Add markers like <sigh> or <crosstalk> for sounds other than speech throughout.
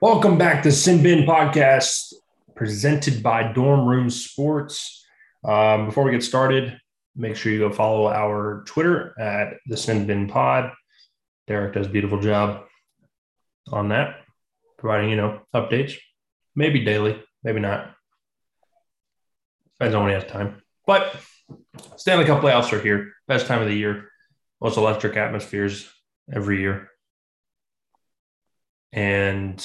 Welcome back to Sin Bin Podcast, presented by Dorm Room Sports. Um, before we get started, make sure you go follow our Twitter at the Sin Bin Pod. Derek does a beautiful job on that, providing you know updates, maybe daily, maybe not. Depends on when he has time. But Stanley Cup playoffs are here. Best time of the year. Most electric atmospheres every year. And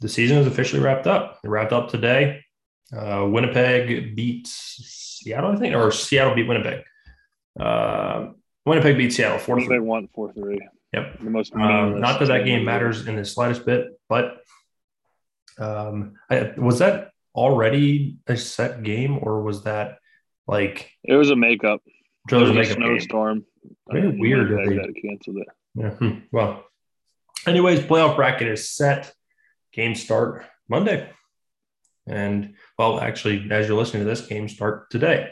the season is officially wrapped up. It wrapped up today. Uh, Winnipeg beat Seattle, I think, or Seattle beat Winnipeg. Uh, Winnipeg beat Seattle four. Winnipeg won four three. Yep. The most Um, not that that game matters in the slightest bit, but um, I, was that already a set game, or was that like It was a makeup. Joe's It was a game? snowstorm. Very weird that they- had canceled it. Yeah. hmm. Well, anyways, playoff bracket is set. Game start Monday. And well, actually, as you're listening to this, game start today.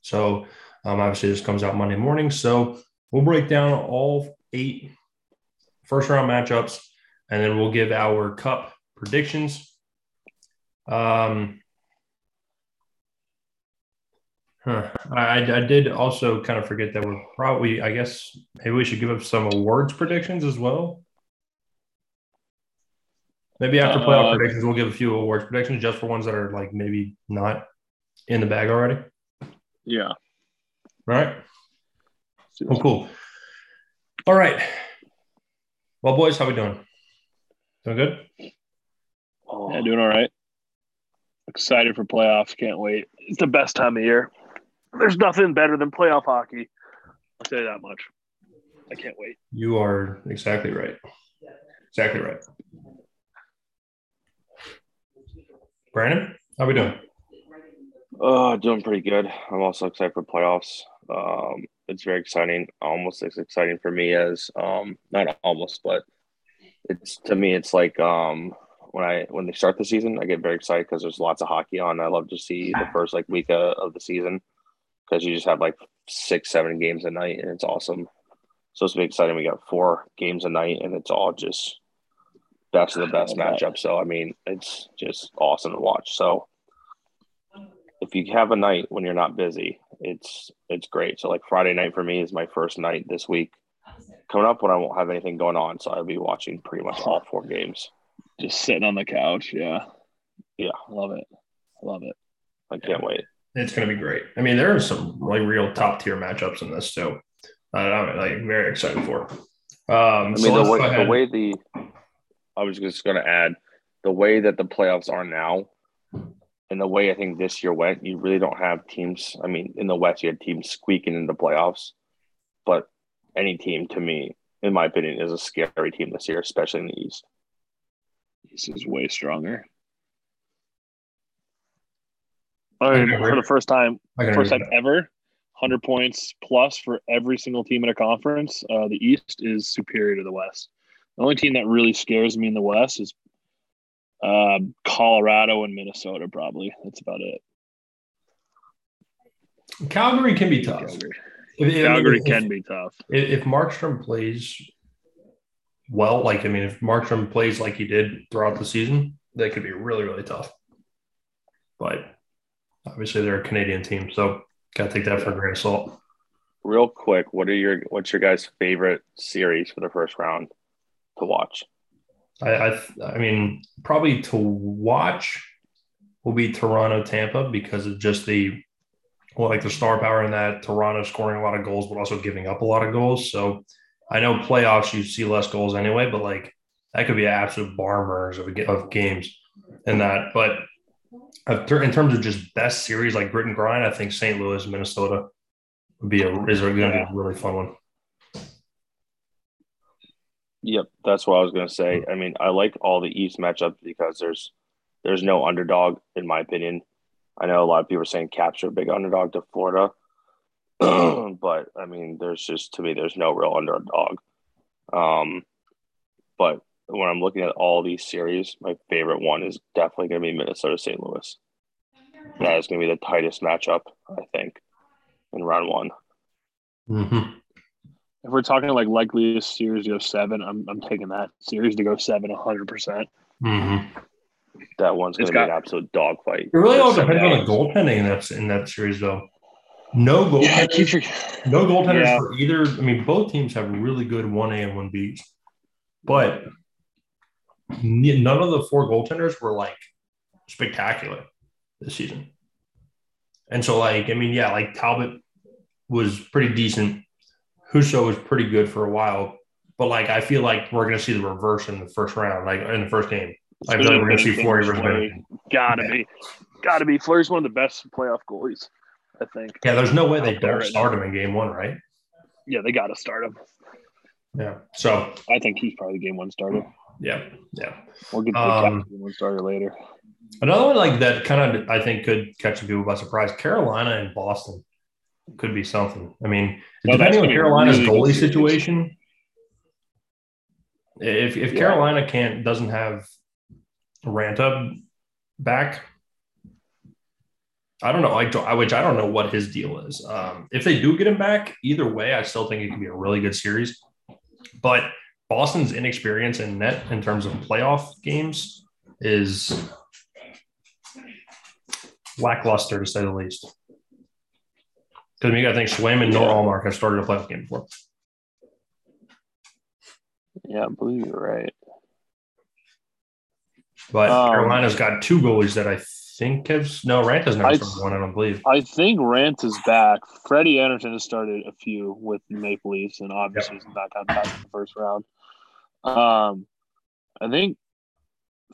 So um, obviously, this comes out Monday morning. So we'll break down all eight first round matchups, and then we'll give our cup predictions. Um, huh. I, I did also kind of forget that we're probably, I guess, maybe we should give up some awards predictions as well. Maybe after playoff Uh, predictions, we'll give a few awards predictions just for ones that are like maybe not in the bag already. Yeah. All right. Oh, cool. All right. Well, boys, how we doing? Doing good? Yeah, doing all right. Excited for playoffs. Can't wait. It's the best time of year. There's nothing better than playoff hockey. I'll say that much. I can't wait. You are exactly right. Exactly right. Brandon, how we doing? Uh, doing pretty good. I'm also excited for playoffs. Um, it's very exciting. Almost as exciting for me as um, not almost, but it's to me, it's like um, when I when they start the season, I get very excited because there's lots of hockey on. I love to see the first like week of, of the season because you just have like six, seven games a night, and it's awesome. So it's been exciting. We got four games a night, and it's all just best of the best I love that. matchup. So I mean, it's just awesome to watch. So if you have a night when you're not busy, it's it's great. So like Friday night for me is my first night this week coming up when I won't have anything going on. So I'll be watching pretty much all four games. Just sitting on the couch. Yeah. Yeah. I love it. I love it. I can't wait. It's going to be great. I mean, there are some like real top tier matchups in this too. Uh, I'm like very excited for. Um, I so mean, let's the way, the way the I was just going to add the way that the playoffs are now, and the way I think this year went. You really don't have teams. I mean, in the West, you had teams squeaking in the playoffs, but any team, to me, in my opinion, is a scary team this year, especially in the East. This is way stronger. I mean, for the first time, first time ever, 100 points plus for every single team in a conference. Uh, the East is superior to the West. The only team that really scares me in the West is uh, Colorado and Minnesota, probably. That's about it. Calgary can be tough. Calgary, If, if- Calgary if- can be tough. If, if Markstrom plays well, like I mean, if Markstrom plays like he did throughout the season, that could be really, really tough. But obviously, they're a Canadian team, so got to take that for a grain of salt. Real quick, what are your what's your guys' favorite series for the first round to watch? I, I, I mean, probably to watch will be Toronto Tampa because of just the well, like the star power in that Toronto scoring a lot of goals, but also giving up a lot of goals. So I know playoffs you see less goals anyway, but like that could be absolute barn burners of, of games in that. But of ter- in terms of just best series like grit and grind, I think St. Louis, Minnesota would be a is going to be a really fun one. Yep, that's what I was going to say. I mean, I like all the East matchups because there's there's no underdog in my opinion. I know a lot of people are saying a big underdog to Florida, <clears throat> but I mean, there's just to me, there's no real underdog. Um, but when I'm looking at all these series, my favorite one is definitely going to be Minnesota St. Louis. That is going to be the tightest matchup, I think, in round one. Mm-hmm. If we're talking like likeliest series to go seven, I'm, I'm taking that series to go seven 100%. Mm-hmm. That one's going to be got- an absolute dogfight. It really all depends on the goaltending in that in that series, though. No Yeah, I goaltenders, forgetting. no goaltenders Yeah. for either. I mean, both teams have really good one A and one Bs, but none of the four goaltenders were like spectacular this season. And so, like, I mean, yeah, like Talbot was pretty decent. Husso was pretty good for a while, but like, I feel like we're going to see the reverse in the first round, like in the first game. I feel like we're going to see Fleury versus Gotta Yeah. be, gotta be. Fleury's one of the best playoff goalies, I think. Yeah, there's no way they don't start him in game one, right? Yeah, they got to start him. Yeah. So, I think he's probably the game one starter. yeah, yeah. We'll get to the Um, game one starter later. Another one like that kind of I think could catch some people by surprise. Carolina and Boston could be something. I mean, No, depending on gonna be a Carolina's really goalie situation, if if Yeah. Carolina can't doesn't have Raanta back, I don't know. I don't, I- which I don't know what his deal is. Um, if they do get him back, either way, I still think it could be a really good series. But Boston's inexperience in net in terms of playoff games is lackluster to say the least. Because you got to think Swayman nor Yeah. Ullmark have started a playoff game before. Yeah, I believe you're right. But Um, Carolina's got two goalies that I think have no Raanta's never I- started one, I don't believe. I think Rant is back. Freddie Andersen has started a few with the Maple Leafs, and obviously he's back on top in the first round. Um, I think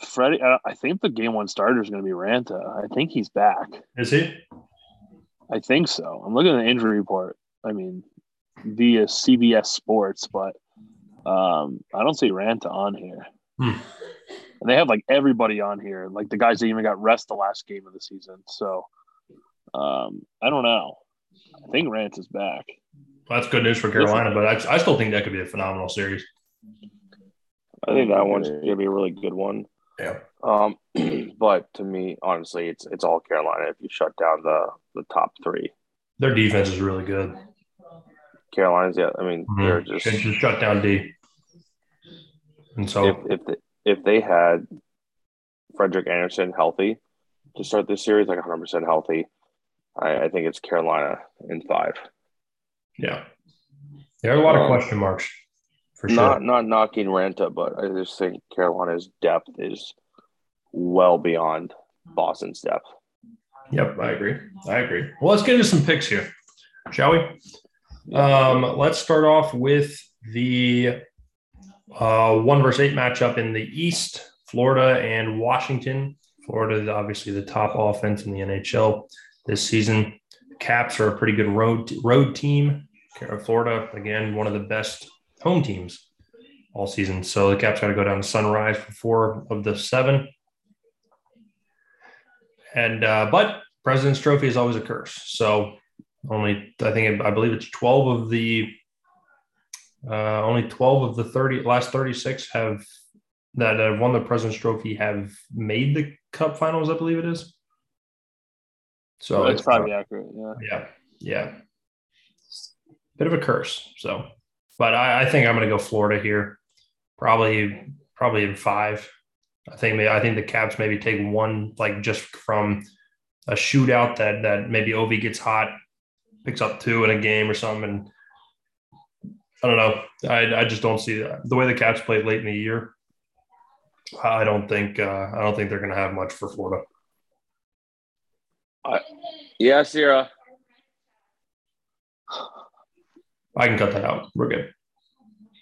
Freddie. I I think the game one starter is going to be Raanta. I think he's back. Is he? I think so. I'm looking at the injury report. I mean, via CBS Sports, but um, I don't see Raanta on here. Hmm. And they have like everybody on here, like the guys that even got rest the last game of the season. So um, I don't know. I think Rant is back. Well, that's good news for Carolina, but I, I still think that could be a phenomenal series. I think that one's going to be a really good one. Yeah. Um, <clears throat> but to me, honestly, it's it's all Carolina. If you shut down the the top three, Their defense is really good. Carolina's yeah. I mean, they're Mhm. just just shut down D. And so if if they, if they had Frederik Andersen healthy to start this series, like 100 percent healthy, I, I think it's Carolina in five. yeah. There are a lot of Um, question marks for sure. Not not knocking Raanta, but I just think Carolina's depth is well beyond Boston's depth. Yep, I agree. I agree. Well, let's get into some picks here, shall we? Um, let's start off with the uh, one versus eight matchup in the East, Florida and Washington. Florida is obviously the top offense in the NHL this season. Caps are a pretty good road road team. Florida, again, one of the best home teams all season. So the Caps got to go down to Sunrise for four of the seven. And uh, but President's Trophy is always a curse. So only I think I believe it's twelve of the uh, only twelve of the thirty last thirty six have that have won the President's Trophy have made the Cup Finals. I believe it is. So That's it's probably accurate. Yeah. yeah, yeah, bit of a curse. So, but I, I think I'm going to go Florida here. Probably, probably in five. I think maybe, I think the Caps maybe take one like just from a shootout that that maybe Ovi gets hot, picks up two in a game or something. And I don't know. I I just don't see that the way the Caps played late in the year. I don't think uh, I don't think they're going to have much for Florida. Yeah, Sierra. I can cut that out. We're good.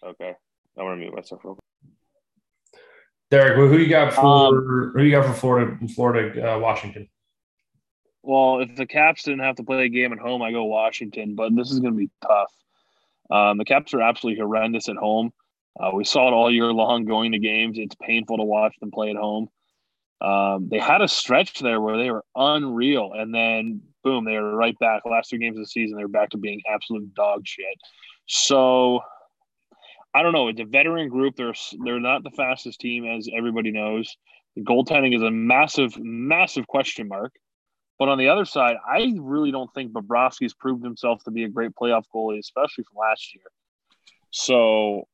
Okay, I'm gonna mute myself real quick. Derek, who who you got for Um, who you got for Florida? Florida, uh, Washington. Well, if the Caps didn't have to play a game at home, I go Washington, but this is going to be tough. Um, the Caps are absolutely horrendous at home. Uh, we saw it all year long going to games. It's painful to watch them play at home. Um, they had a stretch there where they were unreal, and then boom, they are right back. Last two games of the season, they're back to being absolute dog shit. So I don't know. It's a veteran group. They're they're not the fastest team, as everybody knows. The goaltending is a massive, massive question mark. But on the other side, I really don't think Bobrovsky's proved himself to be a great playoff goalie, especially from last year. So,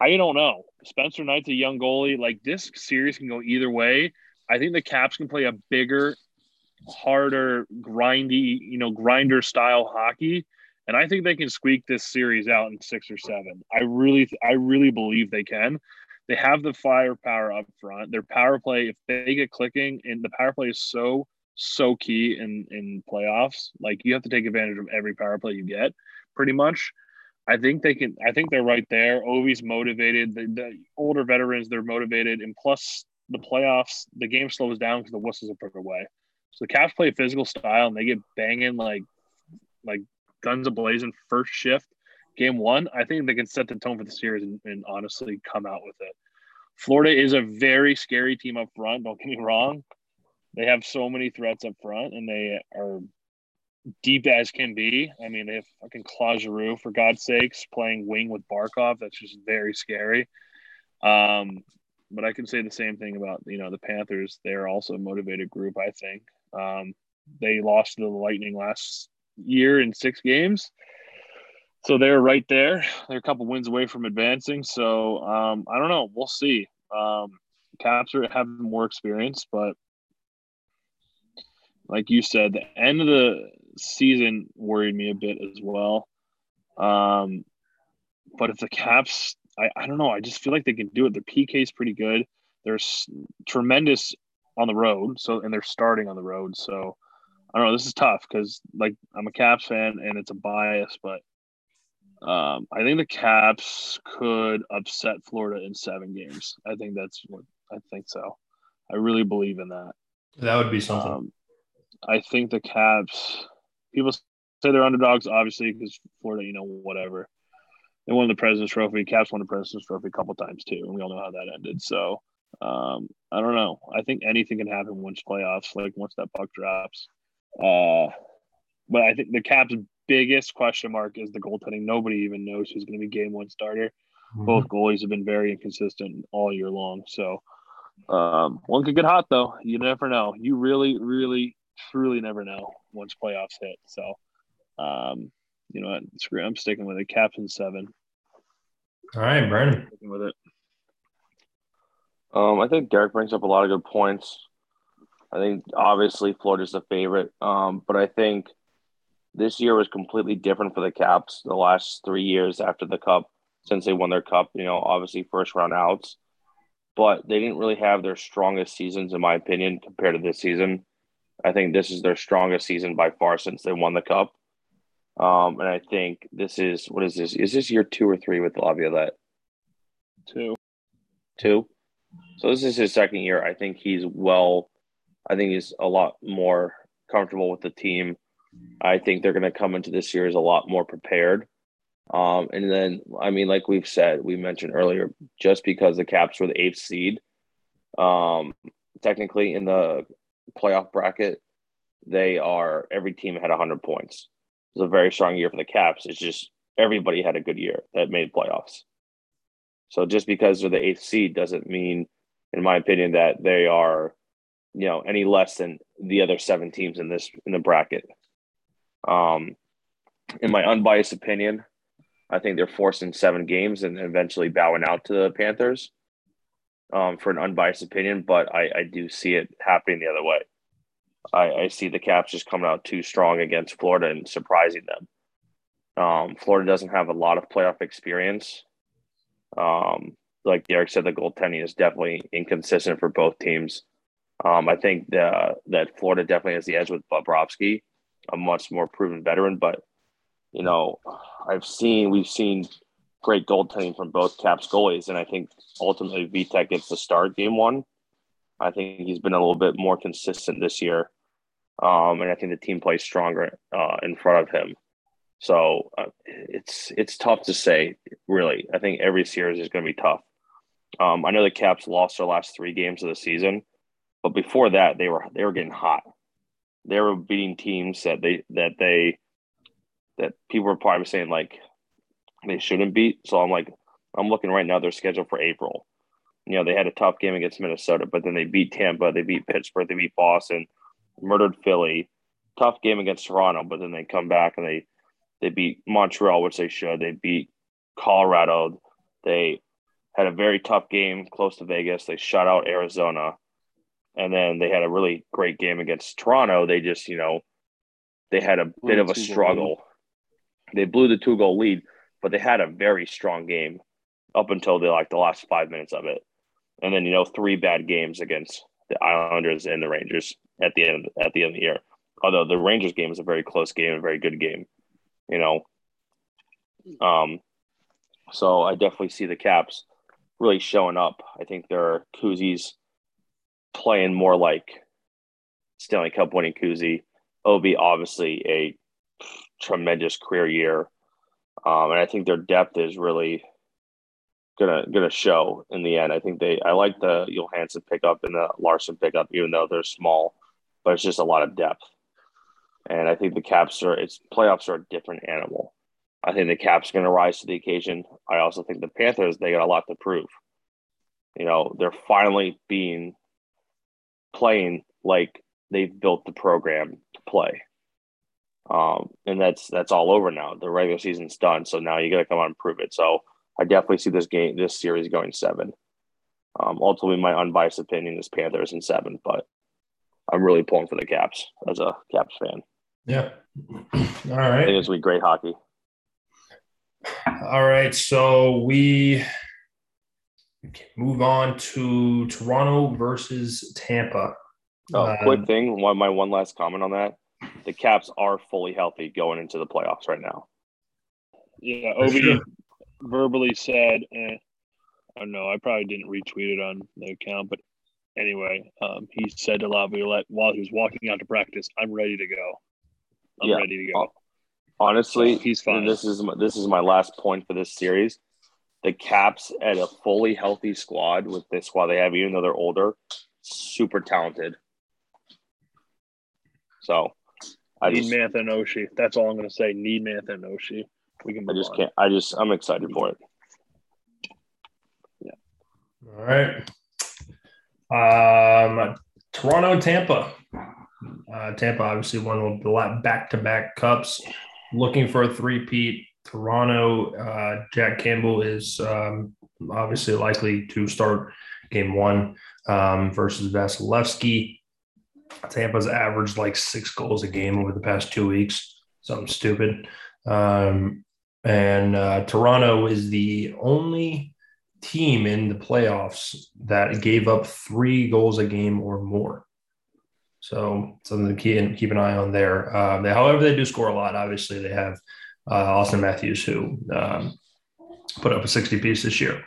I don't know. Spencer Knight's a young goalie. Like this series can go either way. I think the Caps can play a bigger, harder, grindy, you know, grinder style hockey. And I think they can squeak this series out in six or seven. I really, I really believe they can. They have the firepower up front. Their power play, if they get clicking, and the power play is so, so key in in playoffs. Like you have to take advantage of every power play you get, pretty much. I think they can. I think they're right there. Ovi's motivated. The, the older veterans, they're motivated, and plus the playoffs, the game slows down because the whistles are put away. So the Caps play physical style, and they get banging like like guns ablazing first shift. Game one, I think they can set the tone for the series and, and honestly come out with it. Florida is a very scary team up front. Don't get me wrong; they have so many threats up front, and they are deep as can be. I mean, they have fucking Claude Giroux, for God's sakes, playing wing with Barkov. That's just very scary. Um, but I can say the same thing about you know the Panthers. They're also a motivated group. I think um, they lost to the Lightning last year in six games, so they're right there. They're a couple wins away from advancing. So um, I don't know. We'll see. Um, Caps are having more experience, but like you said, the end of the season worried me a bit as well. Um, but if the Caps, I, I don't know, I just feel like they can do it. Their PK is pretty good. They're tremendous on the road, so and they're starting on the road. So I don't know. This is tough because like I'm a Caps fan and it's a bias, but um, I think the Caps could upset Florida in seven games. I think that's what I think so. I really believe in that. That would be something. Um, I think the Caps. People say they're underdogs, obviously, because Florida, you know, whatever. They won the President's Trophy. Caps won the President's Trophy a couple times too, and we all know how that ended. So um, I don't know. I think anything can happen once playoffs, like once that puck drops. Uh, but I think the Caps' biggest question mark is the goaltending. Nobody even knows who's going to be Game One starter. Mm-hmm. Both goalies have been very inconsistent all year long. So um, one could get hot though. You never know. You really, really truly never know once playoffs hit. So, um, you know what? Screw. I'm sticking with it. Caps in seven. All right, Brandon. Sticking with it. Um, I think Derek brings up a lot of good points. I think obviously Florida's the favorite, um, but I think this year was completely different for the Caps. The last three years after the Cup, since they won their Cup, you know, obviously first round outs, but they didn't really have their strongest seasons, in my opinion, compared to this season. I think this is their strongest season by far since they won the cup. Um, and I think this is what is this? Is this year two or three with Laviolette? Two. Two. So this is his second year. I think he's well. I think he's a lot more comfortable with the team. I think they're going to come into this series a lot more prepared. Um, and then, I mean, like we've said, we mentioned earlier, just because the Caps were the eighth seed, um, technically in the playoff bracket, they are every team had 100 points. It was a very strong year for the Caps. It's just everybody had a good year that made playoffs. So just because they're the eighth seed doesn't mean, in my opinion, that they are, you know, any less than the other seven teams in this in the bracket. Um, in my unbiased opinion, I think they're forcing seven games and eventually bowing out to the Panthers um, for an unbiased opinion, but I, I do see it happening the other way. I, I see the Caps just coming out too strong against Florida and surprising them. Um, Florida doesn't have a lot of playoff experience. Um, like Derek said, the goaltending is definitely inconsistent for both teams. Um, I think the, that Florida definitely has the edge with Bobrovsky, a much more proven veteran. But you know, I've seen we've seen great goaltending from both Caps goalies, and I think ultimately Vitek gets the start game one. I think he's been a little bit more consistent this year, um, and I think the team plays stronger uh, in front of him. So uh, it's it's tough to say, really. I think every series is going to be tough. Um, I know the Caps lost their last three games of the season, but before that, they were they were getting hot. They were beating teams that they that they that people were probably saying like they shouldn't beat. So I'm like, I'm looking right now. They're scheduled for April. You know, they had a tough game against Minnesota, but then they beat Tampa, they beat Pittsburgh, they beat Boston, murdered Philly. Tough game against Toronto, but then they come back and they they beat Montreal, which they should. They beat Colorado. They had a very tough game close to Vegas. They shut out Arizona, and then they had a really great game against Toronto. They just, you know, they had a bit of a struggle. They blew the two goal lead, but they had a very strong game up until the like the last five minutes of it, and then you know three bad games against the Islanders and the Rangers at the end at the end of the year. Although the Rangers game is a very close game, a very good game, you know. Um, so I definitely see the Caps really showing up. I think they're Kuzi's playing more like Stanley Cup winning Kuzi. Ovi obviously a tremendous career year, um, and I think their depth is really gonna gonna show in the end. I think they I like the Johansson pickup and the Larsson pickup, even though they're small, but it's just a lot of depth. And I think the Caps are it's playoffs are a different animal. I think the Caps are going to rise to the occasion. I also think the Panthers they got a lot to prove. You know, they're finally being playing like they've built the program to play. Um, and that's that's all over now. The regular season's done, so now you got to come out and prove it. So I definitely see this game, this series going seven. Um, ultimately, my unbiased opinion is Panthers in seven, but I'm really pulling for the Caps as a Caps fan. Yeah. <clears throat> All right. I think it's going to be great hockey. All right. So we move on to Toronto versus Tampa. Oh, uh, quick thing. One, my one last comment on that. The Caps are fully healthy going into the playoffs right now. Yeah, Ovi sure. verbally said, eh, I don't know, I probably didn't retweet it on the account, but anyway, um, he said to Laviolette while he was walking out to practice, "I'm ready to go. I'm yeah. ready to go." Honestly, so he's fine. This is my, this is my last point for this series. The Caps at a fully healthy squad with this squad they have, even though they're older, super talented. So, I need Mantha and Oshie. That's all I'm going to say. Need Mantha and Oshie. We can. I just on. can't. I just. I'm excited for it. Yeah. All right. Um, Toronto, Tampa. Uh, Tampa obviously won the back-to-back cups. Looking for a three-peat. Toronto, uh, Jack Campbell is um, obviously likely to start game one um, versus Vasilevskiy. Tampa's averaged like six goals a game over the past two weeks. Something stupid. Um, and uh, Toronto is the only team in the playoffs that gave up three goals a game or more. So something to keep, keep an eye on there. Uh, they, however, they do score a lot. Obviously, they have uh, Auston Matthews who um, put up a 60 piece this year,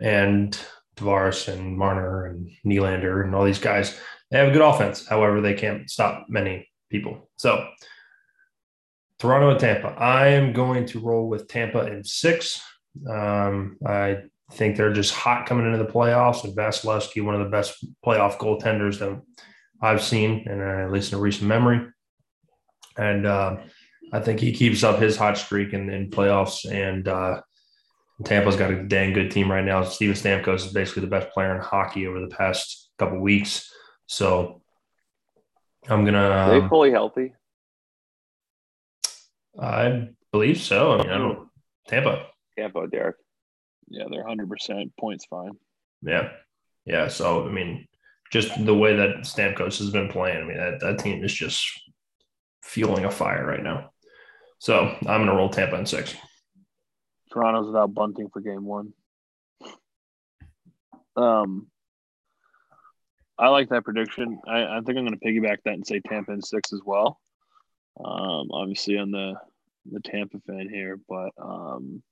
and Tavares and Marner and Nylander and all these guys. They have a good offense. However, they can't stop many people. So Toronto and Tampa. I am going to roll with Tampa in six. Um, I think they're just hot coming into the playoffs. And Vasilevskiy, one of the best playoff goaltenders that I've seen, and uh, at least in a recent memory. And uh, I think he keeps up his hot streak in, in playoffs. And uh, Tampa's got a dang good team right now. Steven Stamkos is basically the best player in hockey over the past couple weeks. So I'm gonna. Are they um, fully healthy? I believe so. I mean, I don't. Tampa. Tampa, Derek. Yeah, they're 100% points fine. Yeah. Yeah. So, I mean, just the way that Stamkos has been playing, I mean, that, that team is just fueling a fire right now. So I'm going to roll Tampa in six. Toronto's without Bunting for game one. Um, I like that prediction. I, I think I'm going to piggyback that and say Tampa in six as well. Um, obviously on the the Tampa fan here, but um,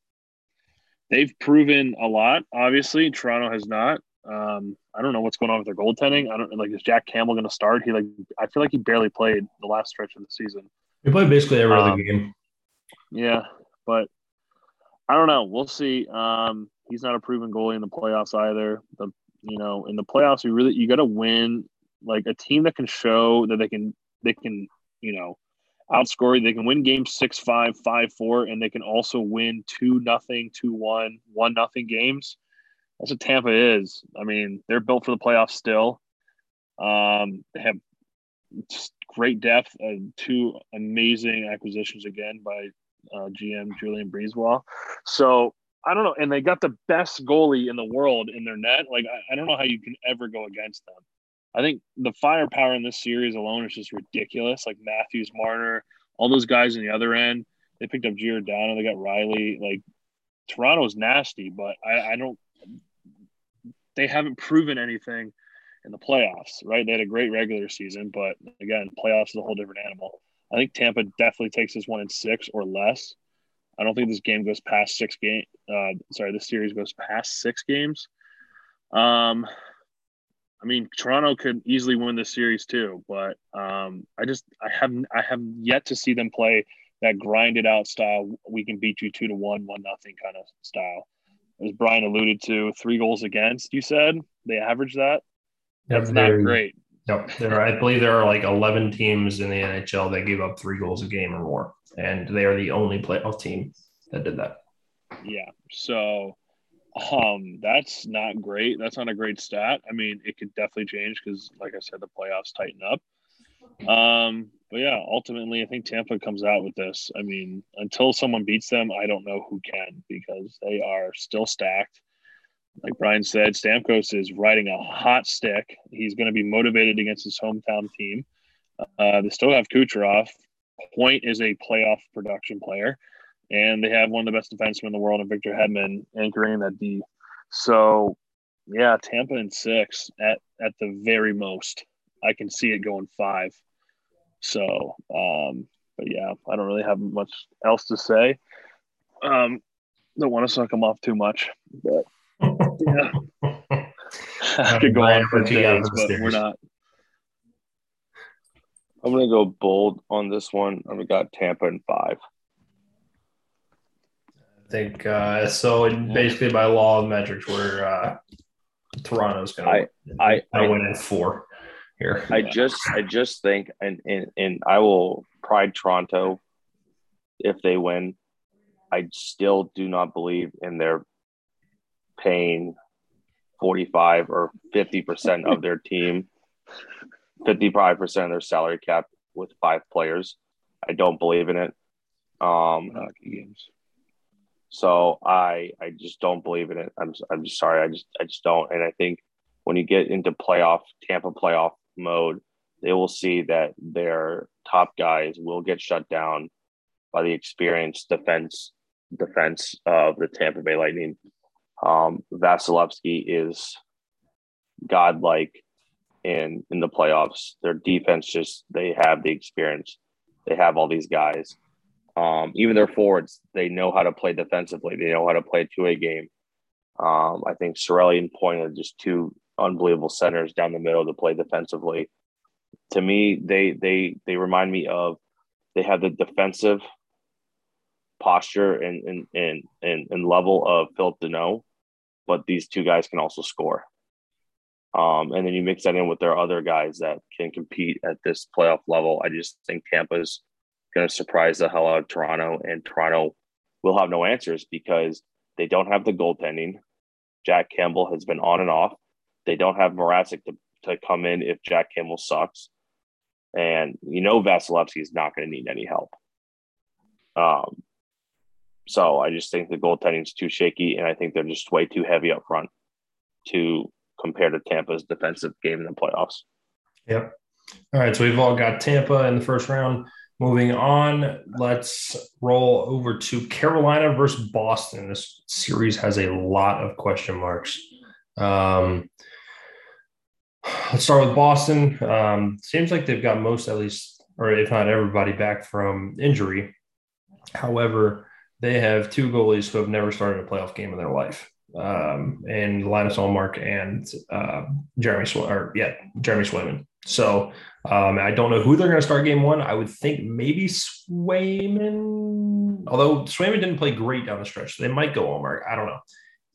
they've proven a lot. Obviously, Toronto has not. Um, I don't know what's going on with their goaltending. I don't like is Jack Campbell going to start? He like I feel like he barely played the last stretch of the season. He played basically every um, other game. Yeah, but I don't know. We'll see. Um, he's not a proven goalie in the playoffs either. The you know in the playoffs you really you got to win like a team that can show that they can they can you know outscore. They can win game six five, five four, and they can also win two nothing, two one, one nothing games. That's what Tampa is. I mean, they're built for the playoffs still. Um, they have great depth and two amazing acquisitions again by uh, GM Julien BriseBois. So I don't know. And they got the best goalie in the world in their net. Like, I, I don't know how you can ever go against them. I think the firepower in this series alone is just ridiculous. Like Matthews, Marner, all those guys on the other end. They picked up Giordano. They got Rielly. Like Toronto's nasty, but I, I don't. They haven't proven anything in the playoffs, right? They had a great regular season, but again, playoffs is a whole different animal. I think Tampa definitely takes this one in six or less. I don't think this game goes past six game. Uh, sorry, this series goes past six games. Um, I mean, Toronto could easily win this series too, but um, I just I have I have yet to see them play that grinded out style. We can beat you two to one, one nothing kind of style. As Brian alluded to, three goals against. You said they average that. That's not great. Yep, there. I believe there are like eleven teams in the NHL that give up three goals a game or more, and they are the only playoff team that did that. Yeah. So um, that's not great. That's not a great stat. I mean, it could definitely change because, like I said, the playoffs tighten up. Um, but yeah, ultimately, I think Tampa comes out with this. I mean, until someone beats them, I don't know who can because they are still stacked. Like Brian said, Stamkos is riding a hot stick. He's going to be motivated against his hometown team. Uh, they still have Kucherov. Point is a playoff production player and they have one of the best defensemen in the world, and Victor Hedman anchoring that D. So, yeah, Tampa in six at at the very most. I can see it going five. So, um, but yeah, I don't really have much else to say. Um, don't want to suck them off too much, but yeah, <laughs> I could go on for days, but we're not. I'm gonna go bold on this one. I've got Tampa in five. I think uh, so. Basically, by law of metrics, where uh, Toronto's going to I, I, win in four here. I just I just think, and, and and I will pride Toronto if they win. I still do not believe in their paying forty five or fifty percent of their team, fifty five percent of their salary cap with five players. I don't believe in it. Um, hockey games. So I I just don't believe in it. I'm I'm just sorry. I just I just don't. And I think when you get into playoff Tampa playoff mode, they will see that their top guys will get shut down by the experienced defense defense of the Tampa Bay Lightning. Um, Vasilevskiy is godlike in in the playoffs. Their defense just they have the experience. They have all these guys. Um, even their forwards, they know how to play defensively. They know how to play a two-way game. Um, I think Cirelli and Point are just two unbelievable centers down the middle to play defensively. To me, they they they remind me of they have the defensive posture and and and and, and level of Phillip Danault, but these two guys can also score. Um, and then you mix that in with their other guys that can compete at this playoff level. I just think Tampa's going to surprise the hell out of Toronto, and Toronto will have no answers because they don't have the goaltending. Jack Campbell has been on and off. They don't have Mrazek to, to come in if Jack Campbell sucks. And you know Vasilevskiy is not going to need any help. Um, so I just think the goaltending is too shaky, and I think they're just way too heavy up front to compare to Tampa's defensive game in the playoffs. Yep. All right, so we've all got Tampa in the first round. Moving on, let's roll over to Carolina versus Boston. This series has a lot of question marks. Um, let's start with Boston. Um, seems like they've got most, at least, or if not everybody, back from injury. However, they have two goalies who have never started a playoff game in their life, um, and Linus Ullmark and uh, Jeremy, Sw- or yeah, Jeremy Swayman. So um, I don't know who they're going to start game one. I would think maybe Swayman, although Swayman didn't play great down the stretch. So they might go Ullmark. I don't know.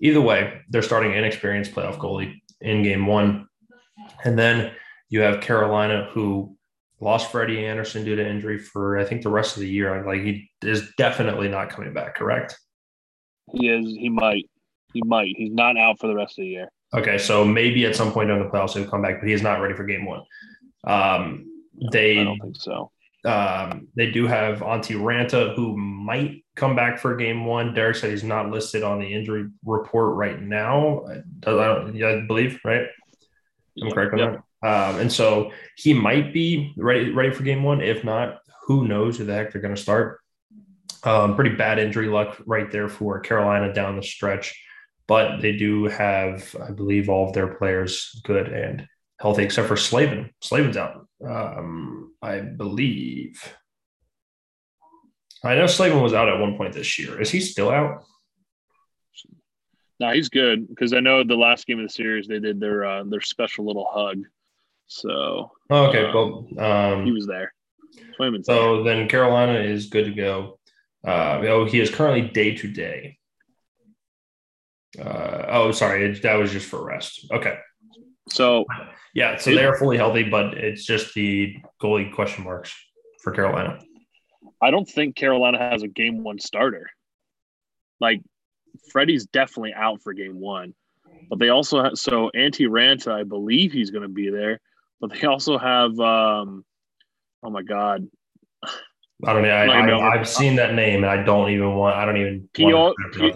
Either way, they're starting an inexperienced playoff goalie in game one. And then you have Carolina, who lost Freddie Andersen due to injury for, I think, the rest of the year. Like he is definitely not coming back, correct? He is. He might. He might. He's not out for the rest of the year. Okay, so maybe at some point during the playoffs he'll come back, but he is not ready for game one. Um, they I don't think so. um, they do have Antti Raanta who might come back for game one. Derek said he's not listed on the injury report right now. I, I believe, right? I'm correct on yep. that. Um, and so he might be ready ready for game one. If not, who knows who the heck they're going to start. Um, pretty bad injury luck right there for Carolina down the stretch, but they do have, I believe, all of their players good and healthy except for Slavin. Slavin's out, um, I believe. I know Slavin was out at one point this year. Is he still out? No, he's good because I know the last game of the series they did their uh, their special little hug. So oh, okay, um, well, um, he was there. so there. then Carolina is good to go. Uh, oh, he is currently day to day. Uh, oh, sorry, that was just for rest. Okay. So yeah, so they're fully healthy, but it's just the goalie question marks for Carolina. I don't think Carolina has a game one starter. Like Freddie's definitely out for game one, but they also have so Antti Raanta, I believe he's going to be there, but they also have um, oh my god, I don't know. I, have seen that name, and I don't even want. I don't even. P-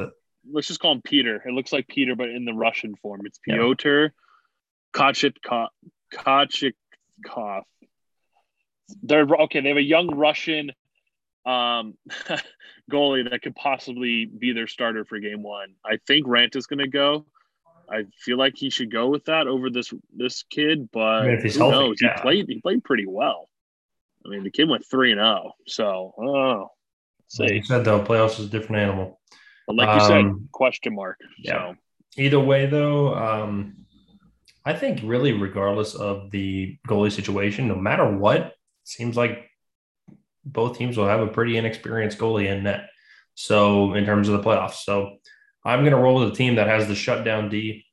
let's just call him Peter. It looks like Peter, but in the Russian form. It's Piotr yeah. Kochetkov. They're okay. They have a young Russian um, <laughs> goalie that could possibly be their starter for game one. I think Rant is going to go. I feel like he should go with that over this this kid, but I mean, who healthy, knows? Yeah. He played he played pretty well. I mean, the kid went three and zero, oh, so oh, like you said though, playoffs is a different animal. But like you um, said, question mark. Yeah. So. Either way, though, um, I think really, regardless of the goalie situation, no matter what, seems like both teams will have a pretty inexperienced goalie in net. So in terms of the playoffs, so I'm going to roll with a team that has the shutdown D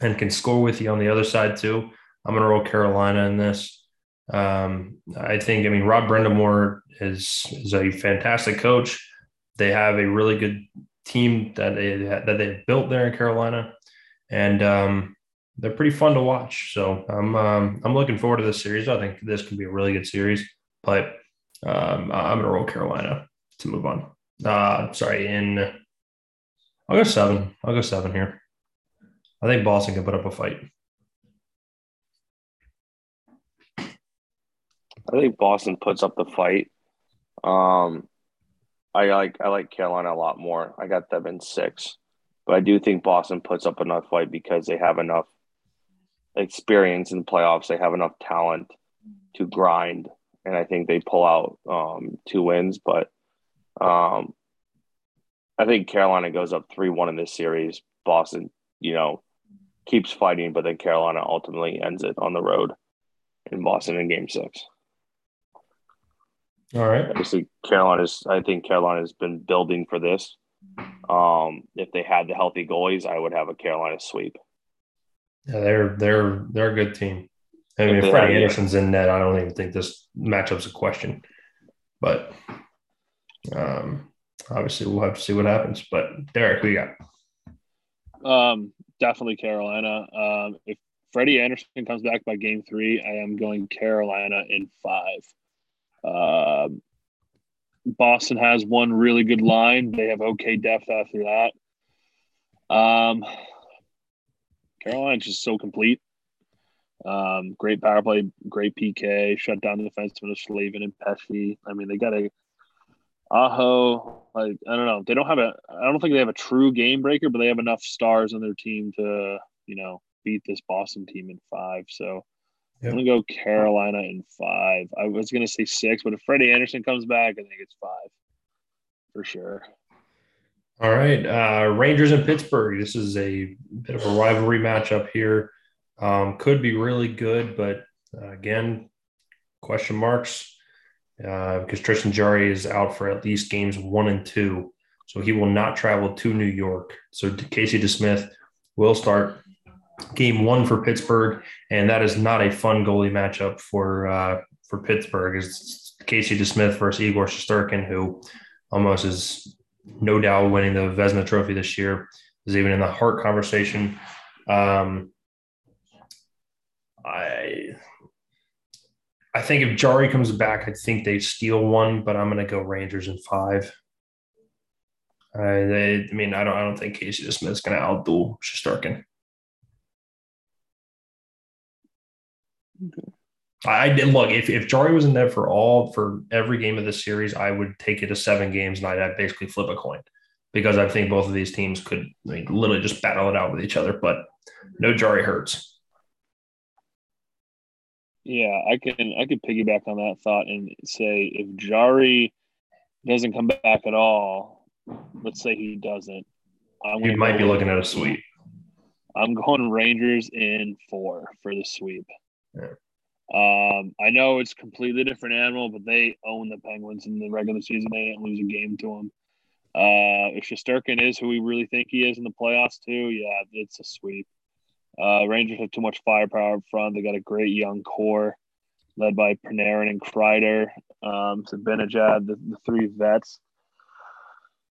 and can score with you on the other side too. I'm going to roll Carolina in this. Um, I think, I mean, Rob Brind'Amour is is a fantastic coach. They have a really good team that they that they've built there in Carolina, and um, they're pretty fun to watch. So I'm um, I'm looking forward to this series. I think this can be a really good series, but um, I'm gonna roll Carolina to move on. Uh, sorry, in I'll go seven. I'll go seven here. I think Boston can put up a fight. I think Boston puts up the fight. Um, I like I like Carolina a lot more. I got them in six, but I do think Boston puts up enough fight because they have enough experience in the playoffs. They have enough talent to grind, and I think they pull out um, two wins. But um, I think Carolina goes up three one in this series. Boston, you know, keeps fighting, but then Carolina ultimately ends it on the road in Boston in Game Six. All right. Obviously, Carolina's. I think Carolina's been building for this. Um, if they had the healthy goalies, I would have a Carolina sweep. Yeah, they're they're they're a good team. I mean, if Freddie Andersen's in net, I don't even think this matchup's a question. But um, obviously, we'll have to see what happens. But Derek, who you got? Um, definitely Carolina. Um, if Freddie Andersen comes back by game three, I am going Carolina in five. Uh, Boston has one really good line. They have okay depth after that. Um, Carolina's just so complete. Um, great power play, great PK, shut down the defenseman of Slavin and Pesce. I mean, they got a Aho. Like I don't know, they don't have a. I don't think they have a true game breaker, but they have enough stars on their team to you know beat this Boston team in five. So Yep. I'm gonna go Carolina in five. I was gonna say six, but if Freddie Andersen comes back, I think it's five for sure. All right, uh, Rangers and Pittsburgh. This is a bit of a rivalry matchup here. Um, could be really good, but uh, again, question marks uh, because Tristan Jarry is out for at least games one and two, so he will not travel to New York. So Casey DeSmith will start game one for Pittsburgh, and that is not a fun goalie matchup for uh, for Pittsburgh. It's Casey DeSmith versus Igor Shesterkin, who almost is no doubt winning the Vezina Trophy this year. Is even in the Hart conversation. Um, I I think if Jarry comes back, I think they steal one, but I'm going to go Rangers in five. I, I mean, I don't, I don't think Casey Smith's going to outduel Shesterkin. Okay. I did look if if Jarry was in there for all for every game of this series, I would take it to seven games and I'd basically flip a coin because I think both of these teams could I mean, literally just battle it out with each other. But no Jarry hurts. Yeah, I can I could piggyback on that thought and say if Jarry doesn't come back at all, let's say he doesn't, I'm you might be looking at a sweep. I'm going Rangers in four for the sweep. Yeah. Um, I know it's completely different animal, but they own the Penguins in the regular season. They didn't lose a game to them. Uh, if Shesterkin is who we really think he is in the playoffs too, yeah, it's a sweep. Uh, Rangers have too much firepower up front. They got a great young core led by Panarin and Kreider, um, Zibanejad, the, the three vets.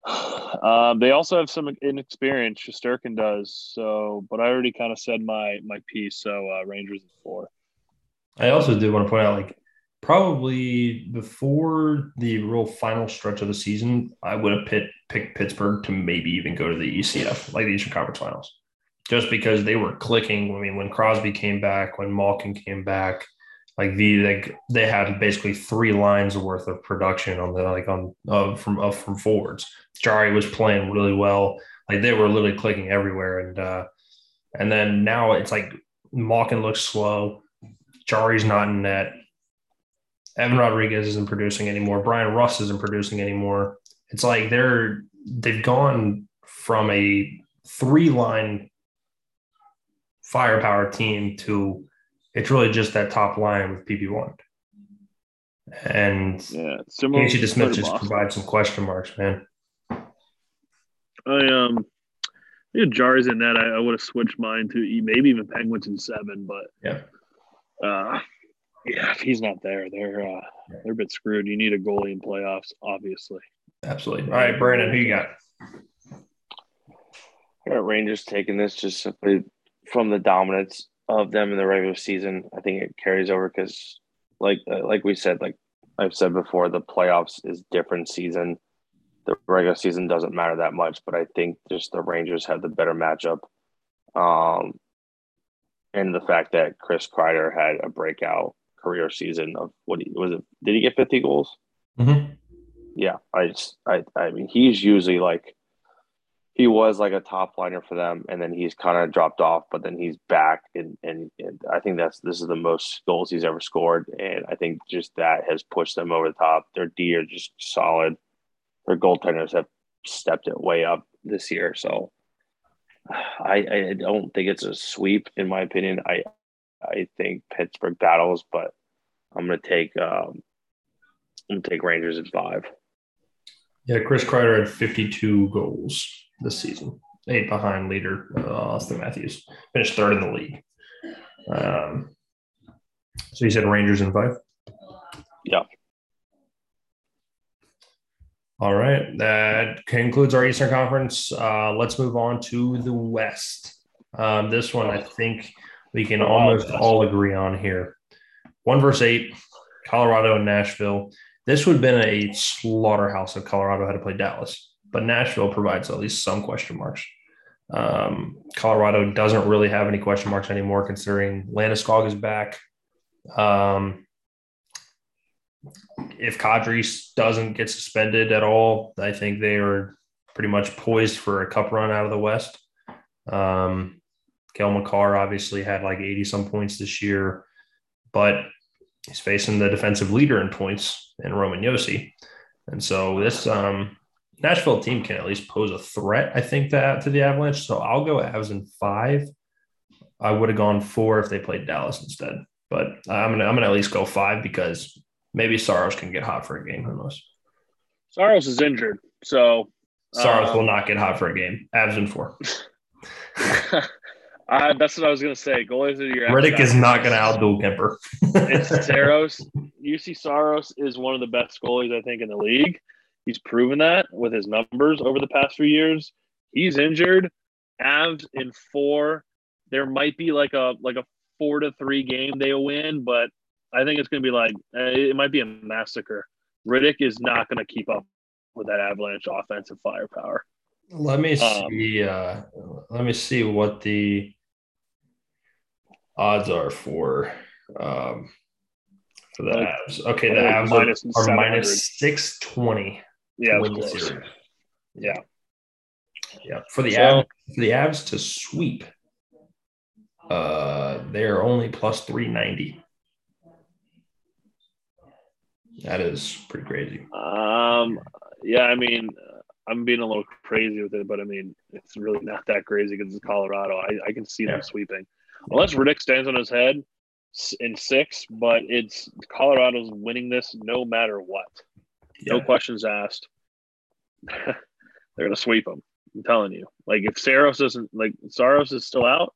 <sighs> Um, they also have some inexperience. Shesterkin does so, but I already kind of said my my piece. So uh, Rangers in four. I also did want to point out, like probably before the real final stretch of the season, I would have pit, picked Pittsburgh to maybe even go to the ECF, like the Eastern Conference Finals, just because they were clicking. I mean, when Crosby came back, when Malkin came back, like the like they had basically three lines worth of production on the like on uh, from uh, from forwards. Jarry was playing really well. Like they were literally clicking everywhere, and uh, and then now it's like Malkin looks slow. Jarry's not in net. Evan Rodrigues isn't producing anymore. Bryan Rust isn't producing anymore. It's like they're they've gone from a three line firepower team to it's really just that top line with PP1. And yeah, similar Casey DeSmith just provides some question marks, man. I um I think Jar's in that. I, I would have switched mine to maybe even Penguins in seven, but yeah, uh, yeah, if he's not there, they're uh, they're a bit screwed. You need a goalie in playoffs, obviously. Absolutely. All right, Brandon, who you got? I got Rangers taking this just simply from the dominance of them in the regular season. I think it carries over because, like uh, like we said, like I've said before, the playoffs is different season. The regular season doesn't matter that much, but I think just the Rangers have the better matchup. Um, and the fact that Chris Kreider had a breakout career season of what he was it did he get 50 goals mm-hmm. yeah i just i i mean he's usually like he was like a top liner for them and then he's kind of dropped off but then he's back and, and, and i think that's this is the most goals he's ever scored and i think just that has pushed them over the top their d are just solid their goaltenders have stepped it way up this year so <sighs> I, I don't think it's a sweep in my opinion. I I think Pittsburgh battles, but I'm gonna take um, I'm gonna take Rangers at five. Yeah, Chris Kreider had 52 goals this season, eight behind leader uh, Auston Matthews. Finished third in the league. Um, so you said Rangers in five. Yeah. All right. That concludes our Eastern Conference. Uh, let's move on to the West. Um, this one, I think we can almost all agree on here. One verse eight, Colorado and Nashville. This would have been a slaughterhouse if Colorado had to play Dallas, but Nashville provides at least some question marks. Um, Colorado doesn't really have any question marks anymore, considering Landeskog is back. Um, if Kadri doesn't get suspended at all, I think they are pretty much poised for a cup run out of the West. Um, Cale Makar obviously had like 80 some points this year, but he's facing the defensive leader in points in Roman Josi. And so this um, Nashville team can at least pose a threat, I think, that to the Avalanche. So I'll go Avs in five. I would have gone four if they played Dallas instead, but I'm gonna I'm gonna at least go five because maybe Saros can get hot for a game. Who knows? Saros is injured, so Saros um, will not get hot for a game. Avs in four. <laughs> uh, that's what I was going to say. Goalies of your Rittich is not going to outdo Kuemper. it's <laughs> Saros. Juuse Saros is one of the best goalies I think in the league. He's proven that with his numbers over the past few years. He's injured. Avs in four. There might be like a like a four to three game they'll win, but I think it's going to be like eh, it might be a massacre. Rittich is not going to keep up with that Avalanche offensive firepower. Let me um, see. Um, uh, let me see what the odds are for um, for the like, Avs. Okay, the Avs minus are, are minus six twenty. Yeah, yeah, yeah. For the so, Avs, for the Avs to sweep, uh, they are only plus three ninety. That is pretty crazy. Um, yeah, I mean, I'm being a little crazy with it, but I mean, it's really not that crazy because it's Colorado. I, I can see yeah. them sweeping, unless Rittich stands on his head in six. But it's Colorado's winning this no matter what. Yeah. No questions asked. <laughs> They're gonna sweep them. I'm telling you. Like if Saros isn't like Saros is still out,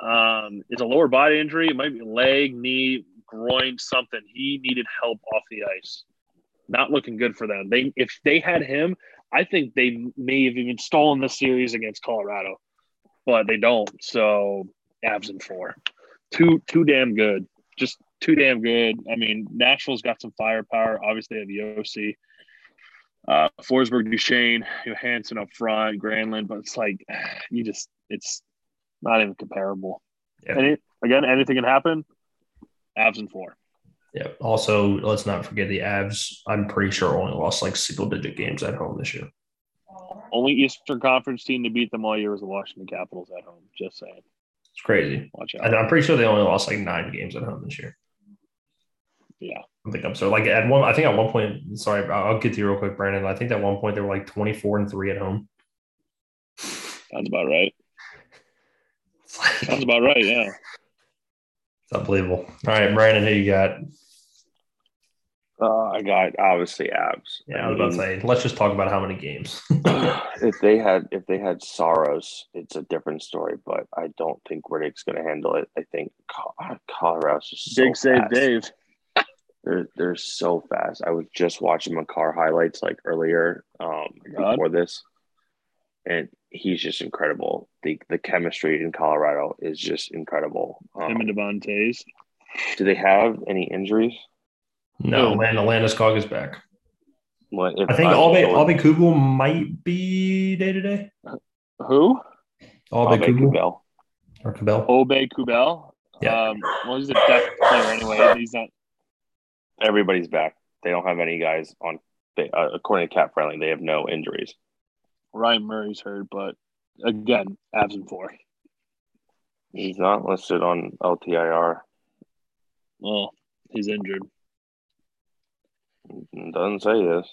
um, it's a lower body injury. It might be leg, knee, groin, something. He needed help off the ice. Not looking good for them. They if they had him, I think they may have even stolen the series against Colorado, but they don't. So Avs and four, too too damn good. Just too damn good. I mean, Nashville's got some firepower. Obviously, they have Josi, uh, Forsberg, Duchene, Johansen up front, Granlund, but it's like <sighs> you just it's not even comparable. Yeah. Any, again, anything can happen. Avs and four. Yeah. Also, let's not forget the Avs. I'm pretty sure only lost like single digit games at home this year. Only Eastern Conference team to beat them all year was the Washington Capitals at home. Just saying. It's crazy. Watch out. I'm pretty sure they only lost like nine games at home this year. Yeah. I think I'm so like at one. I think at one point. Sorry, I'll get to you real quick, Brandon. I think at one point they were like 24 and three at home. Sounds about right. <laughs> Sounds about right. Yeah. It's unbelievable. All right, Brandon, who you got? Uh, I got obviously Avs. Yeah, I, I was mean, about to say, let's just talk about how many games. <laughs> <clears throat> if they had if they had Saros, it's a different story. But I don't think Rittich's going to handle it. I think Colorado's just big so save. Dave. They're they're so fast. I was just watching Makar highlights like earlier um, before this, and he's just incredible. The the chemistry in Colorado is just incredible. Um, Him and Devon Toews. Do they have any injuries? No, man. Atlanta, Landeskog is back. What, I think Aube Aube might be day to day. Who? Aube Kubel. Or Kubel. Aube Kubel. Yeah. Um, well, he's a depth player anyway. He's not. Everybody's back. They don't have any guys on. Uh, according to Cap Friendly, they have no injuries. Ryan Murray's hurt, but again, Avs in four. He's not listed on LTIR. Well, he's injured. Doesn't say this.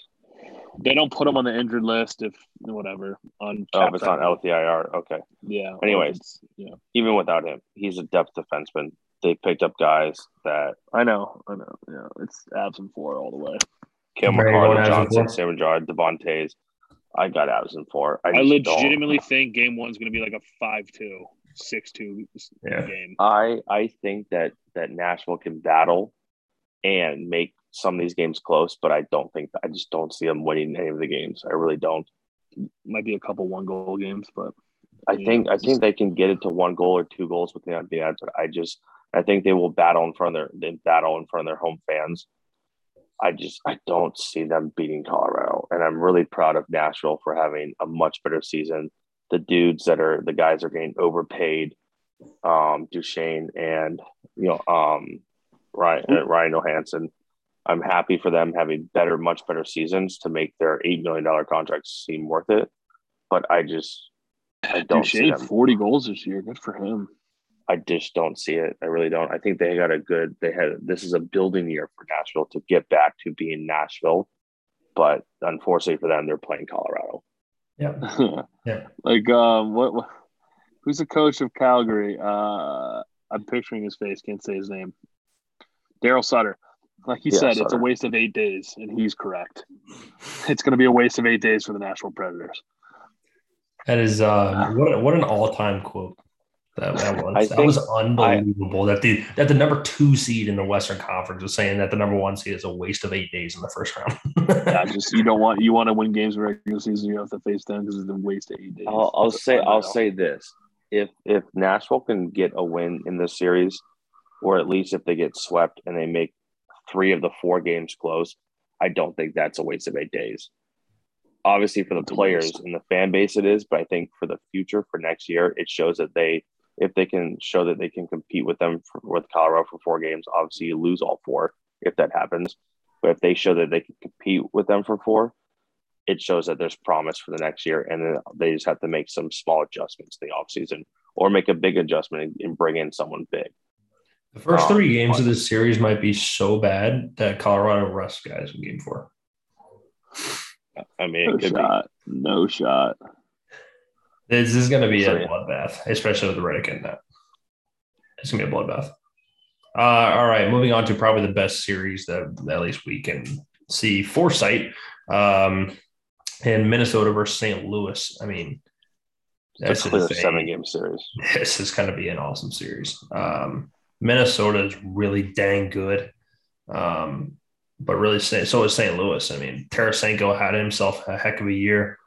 They don't put him on the injured list if whatever on. Oh, if it's on LTIR, okay. Yeah. Anyways, yeah. Even without him, he's a depth defenseman. They picked up guys that I know, I know. Yeah, it's Avs and four all the way. Cale Makar, Johnson, Sam Jar, Devon Toews. I got Avs in four. I, I legitimately don't. think game one's going to be like a 5-2, 6-2 yeah. game. I I think that that Nashville can battle and make some of these games close, but I don't think I just don't see them winning any of the games. I really don't. Might be a couple one goal games, but I think know, I think they can get it to one goal or two goals with the odds. But I just I think they will battle in front of their they battle in front of their home fans. I just I don't see them beating Colorado, and I'm really proud of Nashville for having a much better season. The dudes that are the guys are getting overpaid, um, Duchene and you know um, Ryan uh, Ryan Johansen I'm happy for them having better, much better seasons to make their eight million dollar contracts seem worth it. But I just I don't Duchene, see them. forty goals this year. Good for him. I just don't see it. I really don't. I think they got a good. They had this is a building year for Nashville to get back to being Nashville, but unfortunately for them, they're playing Colorado. Yeah, <laughs> yeah. Like um, what, what? Who's the coach of Calgary? Uh, I'm picturing his face. Can't say his name. Daryl Sutter. Like he yeah, said, sorry. it's a waste of eight days, and he's correct. It's going to be a waste of eight days for the Nashville Predators. That is uh, what what an all time quote. That, that was that was unbelievable. I, that the that the number two seed in the Western Conference was saying that the number one seed is a waste of eight days in the first round. <laughs> yeah, just you don't want you want to win games in regular season. You have to face them because it's a waste of eight days. I'll, I'll say I'll say this: if if Nashville can get a win in this series, or at least if they get swept and they make three of the four games close, I don't think that's a waste of eight days. Obviously, for the players and the fan base, it is, but I think for the future, for next year, it shows that they, if they can show that they can compete with them for, with Colorado for four games, obviously you lose all four if that happens. But if they show that they can compete with them for four, it shows that there's promise for the next year. And then they just have to make some small adjustments in the offseason or make a big adjustment and bring in someone big. The first three um, games of this series might be so bad that Colorado rests guys in game four. I mean, no shot. Be. No shot. This is going to be a bloodbath, especially with the Rittich in that. It's going to be a bloodbath. Uh, all right, moving on to probably the best series that at least we can see foresight um, in Minnesota versus St. Louis. I mean, that's a seven game series. <laughs> This is going to be an awesome series. Um, Minnesota is really dang good. Um, but really, so is St. Louis. I mean, Tarasenko had himself a heck of a year.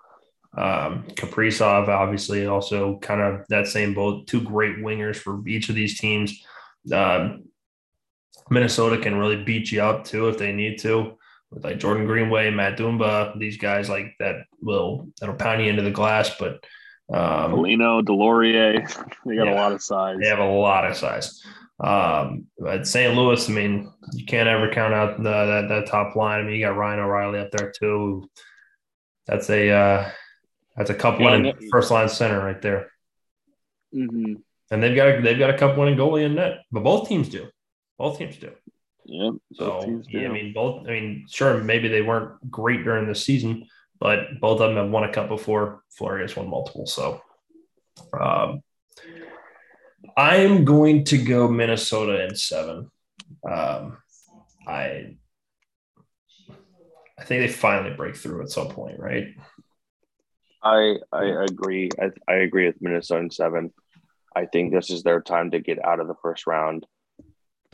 Um, Kaprizov, obviously, also kind of that same boat. Two great wingers for each of these teams. Um, Minnesota can really beat you up too if they need to, with like Jordan Greenway, Matt Dumba, these guys like that will that'll pound you into the glass. But um, Foligno, Deslauriers, <laughs> they got yeah, a lot of size. They have a lot of size. Um, but St. Louis, I mean, you can't ever count out the, that that top line. I mean, you got Ryan O'Reilly up there too. That's a uh, that's a cup winning first line center right there. Mm-hmm. And they've got a, they've got a cup winning goalie in net, but both teams do. Both teams do. Yeah. So yeah, I mean, both. I mean, sure, maybe they weren't great during the season, but both of them have won a cup before. Fleury has won multiple. So, um, I'm going to go Minnesota in seven. Um, I I think they finally break through at some point, right? I I agree. I, I agree with Minnesota in seven. I think this is their time to get out of the first round,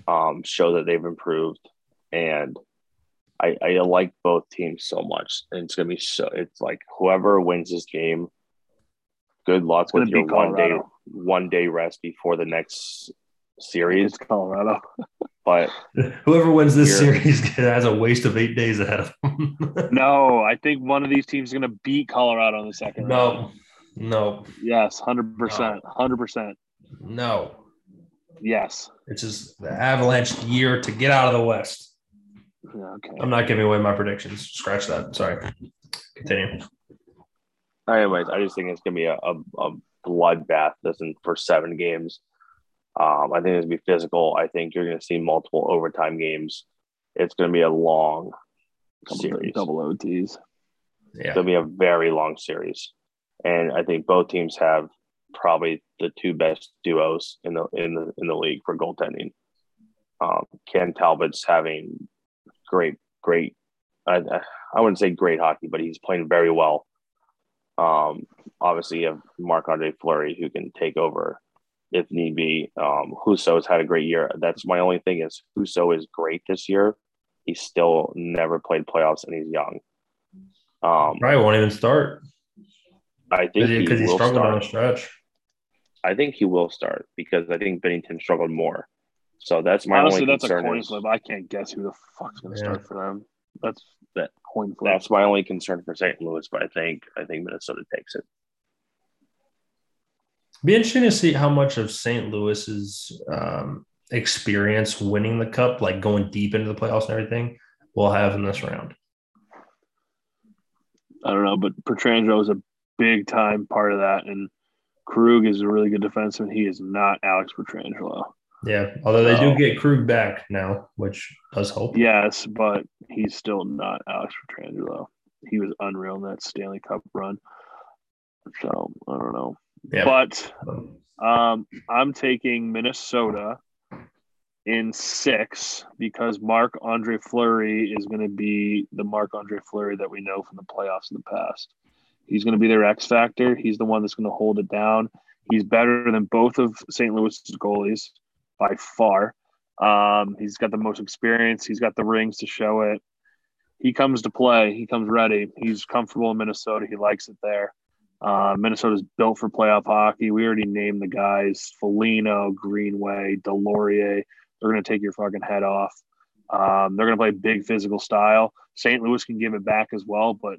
um, show that they've improved, and I, I like both teams so much. And it's gonna be so. It's like whoever wins this game, good luck with your one day one day rest before the next series. Colorado. <laughs> but whoever wins this series <laughs> has a waste of eight days ahead of them. <laughs> no, I think one of these teams is going to beat Colorado in the second no, round. No, no. Yes, hundred percent, hundred percent. No. Yes. It's just the Avalanche year to get out of the West. okay. I'm not giving away my predictions. Scratch that. Sorry. Continue. Anyways, I just think it's gonna be a, a, a bloodbath this in, for seven games. Um, I think it's gonna be physical. I think you're gonna see multiple overtime games. It's gonna be a long double, series, double OTs. Yeah, it's gonna be a very long series, and I think both teams have probably the two best duos in the in the in the league for goaltending. Um, Cam Talbot's having great, great. I, I wouldn't say great hockey, but he's playing very well. Um, obviously, you have Marc Andre Fleury who can take over if need be. Um, Husso has had a great year. That's my only thing is Husso is great this year. He still never played playoffs and he's young. Um, Probably won't even start. I think because he, he struggled start. on a stretch. I think he will start because I think Binnington struggled more. So that's my honestly only that's concern a coin flip. I can't guess who the fuck's going to yeah. start for them. That's that coin flip. That's my only concern for St. Louis, but I think I think Minnesota takes it. Be interesting to see how much of St. Louis's um, experience winning the cup, like going deep into the playoffs and everything, we'll have in this round. I don't know, but Pietrangelo is a big time part of that, and Krug is a really good defenseman. He is not Alex Pietrangelo. Yeah, although they do get Krug back now, which does help. Yes, but he's still not Alex Pietrangelo. He was unreal in that Stanley Cup run. So I don't know. Yeah. But um, I'm taking Minnesota in six because Marc Andre Fleury is going to be the Marc Andre Fleury that we know from the playoffs in the past. He's going to be their X factor. He's the one that's going to hold it down. He's better than both of St. Louis's goalies by far. Um, he's got the most experience. He's got the rings to show it. He comes to play. He comes ready. He's comfortable in Minnesota. He likes it there. Uh, Minnesota's built for playoff hockey. We already named the guys: Foligno, Greenway, Deslauriers. they're going to take your fucking head off. Um, they're going to play big physical style. St. Louis can give it back as well, but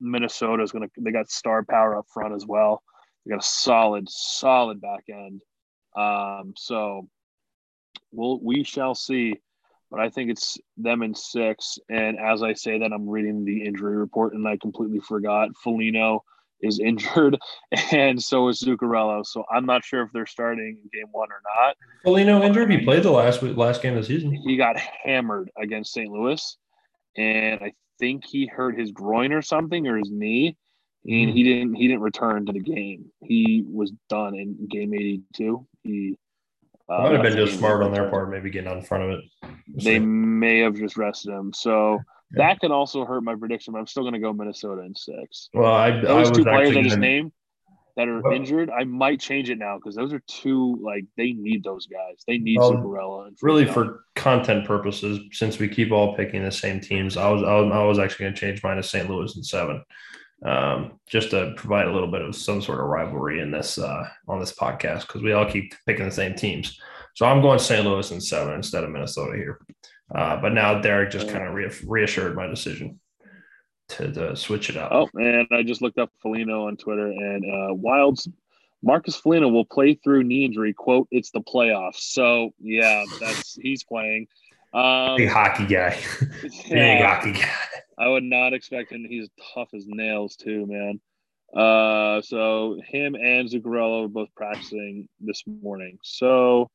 Minnesota is going to. They got star power up front as well. They got a solid, solid back end. Um, so we'll we shall see. But I think it's them in six. And as I say that, I'm reading the injury report, and I completely forgot Foligno is injured, <laughs> and so is Zuccarello. So I'm not sure if they're starting game one or not. Foligno injured. He played the last last game of the season. He got hammered against St. Louis, and I think he hurt his groin or something or his knee, and he didn't he didn't return to the game. He was done in game 82. He uh, might have been just smart on their part, maybe getting on front of it. they may have just rested him. So that can also hurt my prediction, but I'm still going to go Minnesota in six. Well, I those I two players I gonna, just named that are well, injured, I might change it now because those are two like they need those guys. They need well, Zuccarello and really for content purposes. Since we keep all picking the same teams, I was I was, I was actually going to change mine to St. Louis in seven, um, just to provide a little bit of some sort of rivalry in this uh, on this podcast because we all keep picking the same teams. So I'm going St. Louis in seven instead of Minnesota here. Uh, but now Derek just kind of re- reassured my decision to, to, switch it up. Oh, and I just looked up Foligno on Twitter, and uh, Wilds Marcus Foligno will play through knee injury. "Quote: It's the playoffs." So yeah, <laughs> that's he's playing. Um, Big hockey guy. <laughs> yeah, Big hockey guy. I would not expect him. He's tough as nails too, man. Uh, so him and Zuccarello are both practicing this morning. So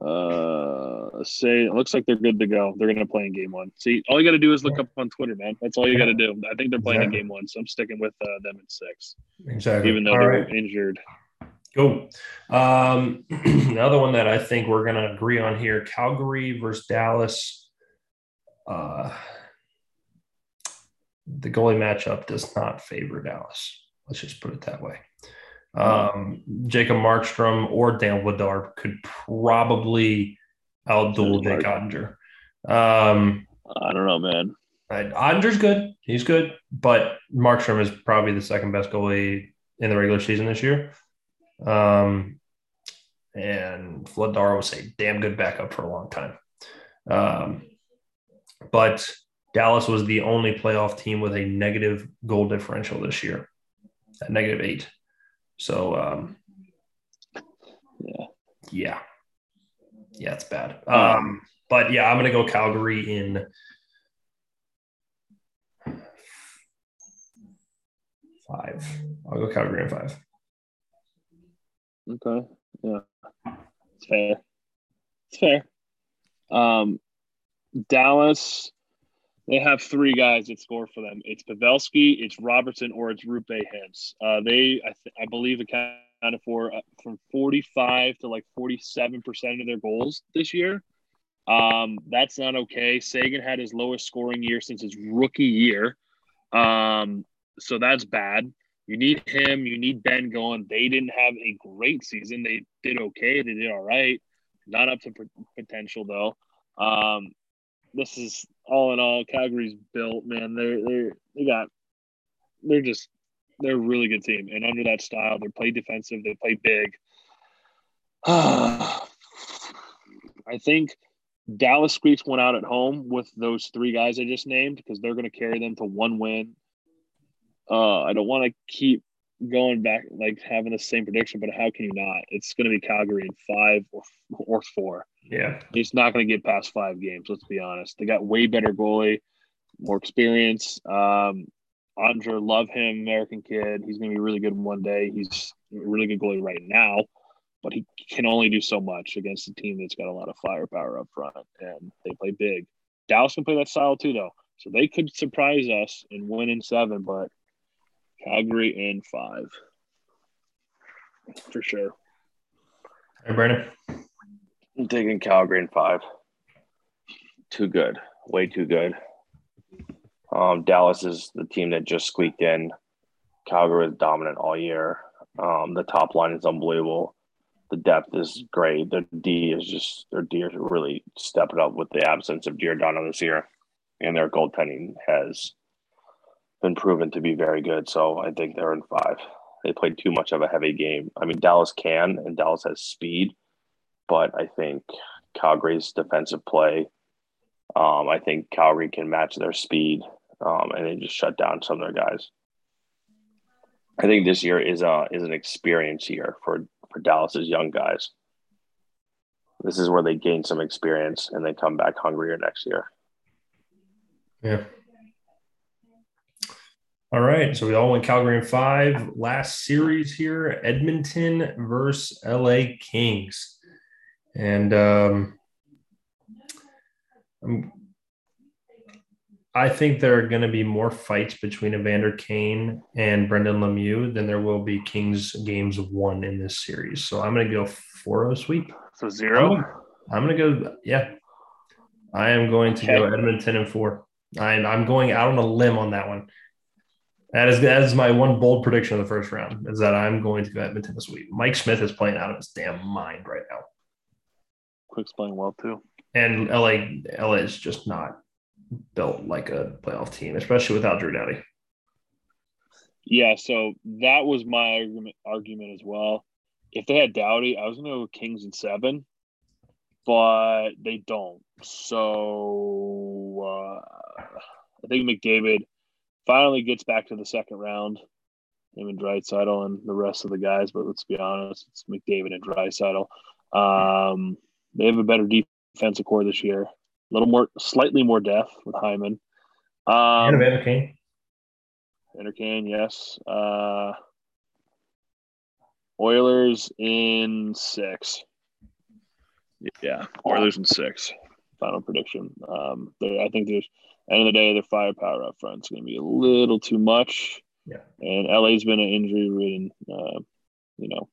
uh say it looks like they're good to go. They're gonna play in game one. See all you gotta do is look up on twitter man. That's all you gotta do. I think they're playing exactly. in game one so i'm sticking with uh, them in six. Exactly. Even though all they're right. injured. Cool. Um <clears throat> another one that i think we're gonna agree on here calgary versus dallas. Uh the goalie matchup does not favor dallas. Let's just put it that way um, Jacob Markstrom or Dan Vladar could probably outduel Jake Oettinger. Um, I don't know, man. Oettinger's good. He's good, but Markstrom is probably the second best goalie in the regular season this year. Um, and Vladar was a damn good backup for a long time. Um, but Dallas was the only playoff team with a negative goal differential this year, at negative eight. So, um, yeah, yeah, yeah, it's bad. Um, but yeah, I'm gonna go Calgary in five. I'll go Calgary in five. Okay, yeah, it's fair. It's fair. Um, Dallas, they have three guys that score for them. It's Pavelski, it's Robertson, or it's Roope Hintz. Uh, they, I, th- I believe, accounted for uh, from 45 to like 47 percent of their goals this year. Um, that's not okay. Seguin had his lowest scoring year since his rookie year. Um, so that's bad. You need him. You need Benn going. They didn't have a great season. They did okay. They did all right. Not up to potential though. Um, this is all in all, Calgary's built, man. They're they're they got they're just they're a really good team. And under that style, they play defensive, they play big. <sighs> I think Dallas squeaks one out at home with those three guys I just named because they're going to carry them to one win. Uh, I don't want to keep going back like having the same prediction, but how can you not? It's going to be Calgary in five or or four. Yeah, he's not going to get past five games. Let's be honest. They got way better goalie, more experience. Um, Andre, love him, American kid. He's going to be really good one day. He's a really good goalie right now, but he can only do so much against a team that's got a lot of firepower up front, and they play big. Dallas can play that style too, though, so they could surprise us and win in seven. But Calgary in five for sure. Hey, Brandon. I'm taking Calgary in five. Too good. Way too good. Um, Dallas is the team that just squeaked in. Calgary is dominant all year. Um, the top line is unbelievable. The depth is great. Their D is just their D is really stepping up with the absence of Giordano this year, and their goaltending has been proven to be very good. So I think they're in five. They played too much of a heavy game. I mean, Dallas can, and Dallas has speed, but I think Calgary's defensive play. Um, I think Calgary can match their speed, um, and they just shut down some of their guys. I think this year is a is an experience year for for Dallas's young guys. This is where they gain some experience and they come back hungrier next year. Yeah. All right. So we all went Calgary in five. Last series here Edmonton versus LA Kings. And um, I think there are going to be more fights between Evander Kane and Brendan Lemieux than there will be Kings games won in this series. So I'm going to go 4 0 sweep. So 0 I'm going to go, yeah. I am going to okay. go Edmonton and four. I'm, I'm going out on a limb on that one. That is that is my one bold prediction of the first round is that I'm going to go Edmonton this week. Mike Smith is playing out of his damn mind right now. Quick's playing well too. And LA LA is just not built like a playoff team, especially without Drew Doughty. Yeah, so that was my argument argument as well. If they had Doughty, I was gonna go Kings and seven, but they don't. So uh, I think McDavid finally gets back to the second round. Him and Draisaitl and the rest of the guys, but let's be honest, it's McDavid and Draisaitl. Um, they have a better defensive core this year. A little more, slightly more depth with Hyman. Um, and Evander Kane. Evander Kane, yes. Uh, Oilers in six. Yeah, Oilers in six. Final prediction. Um, I think there's end of the day, their firepower up front is going to be a little too much. Yeah. And LA's been an injury ridden, uh, you know,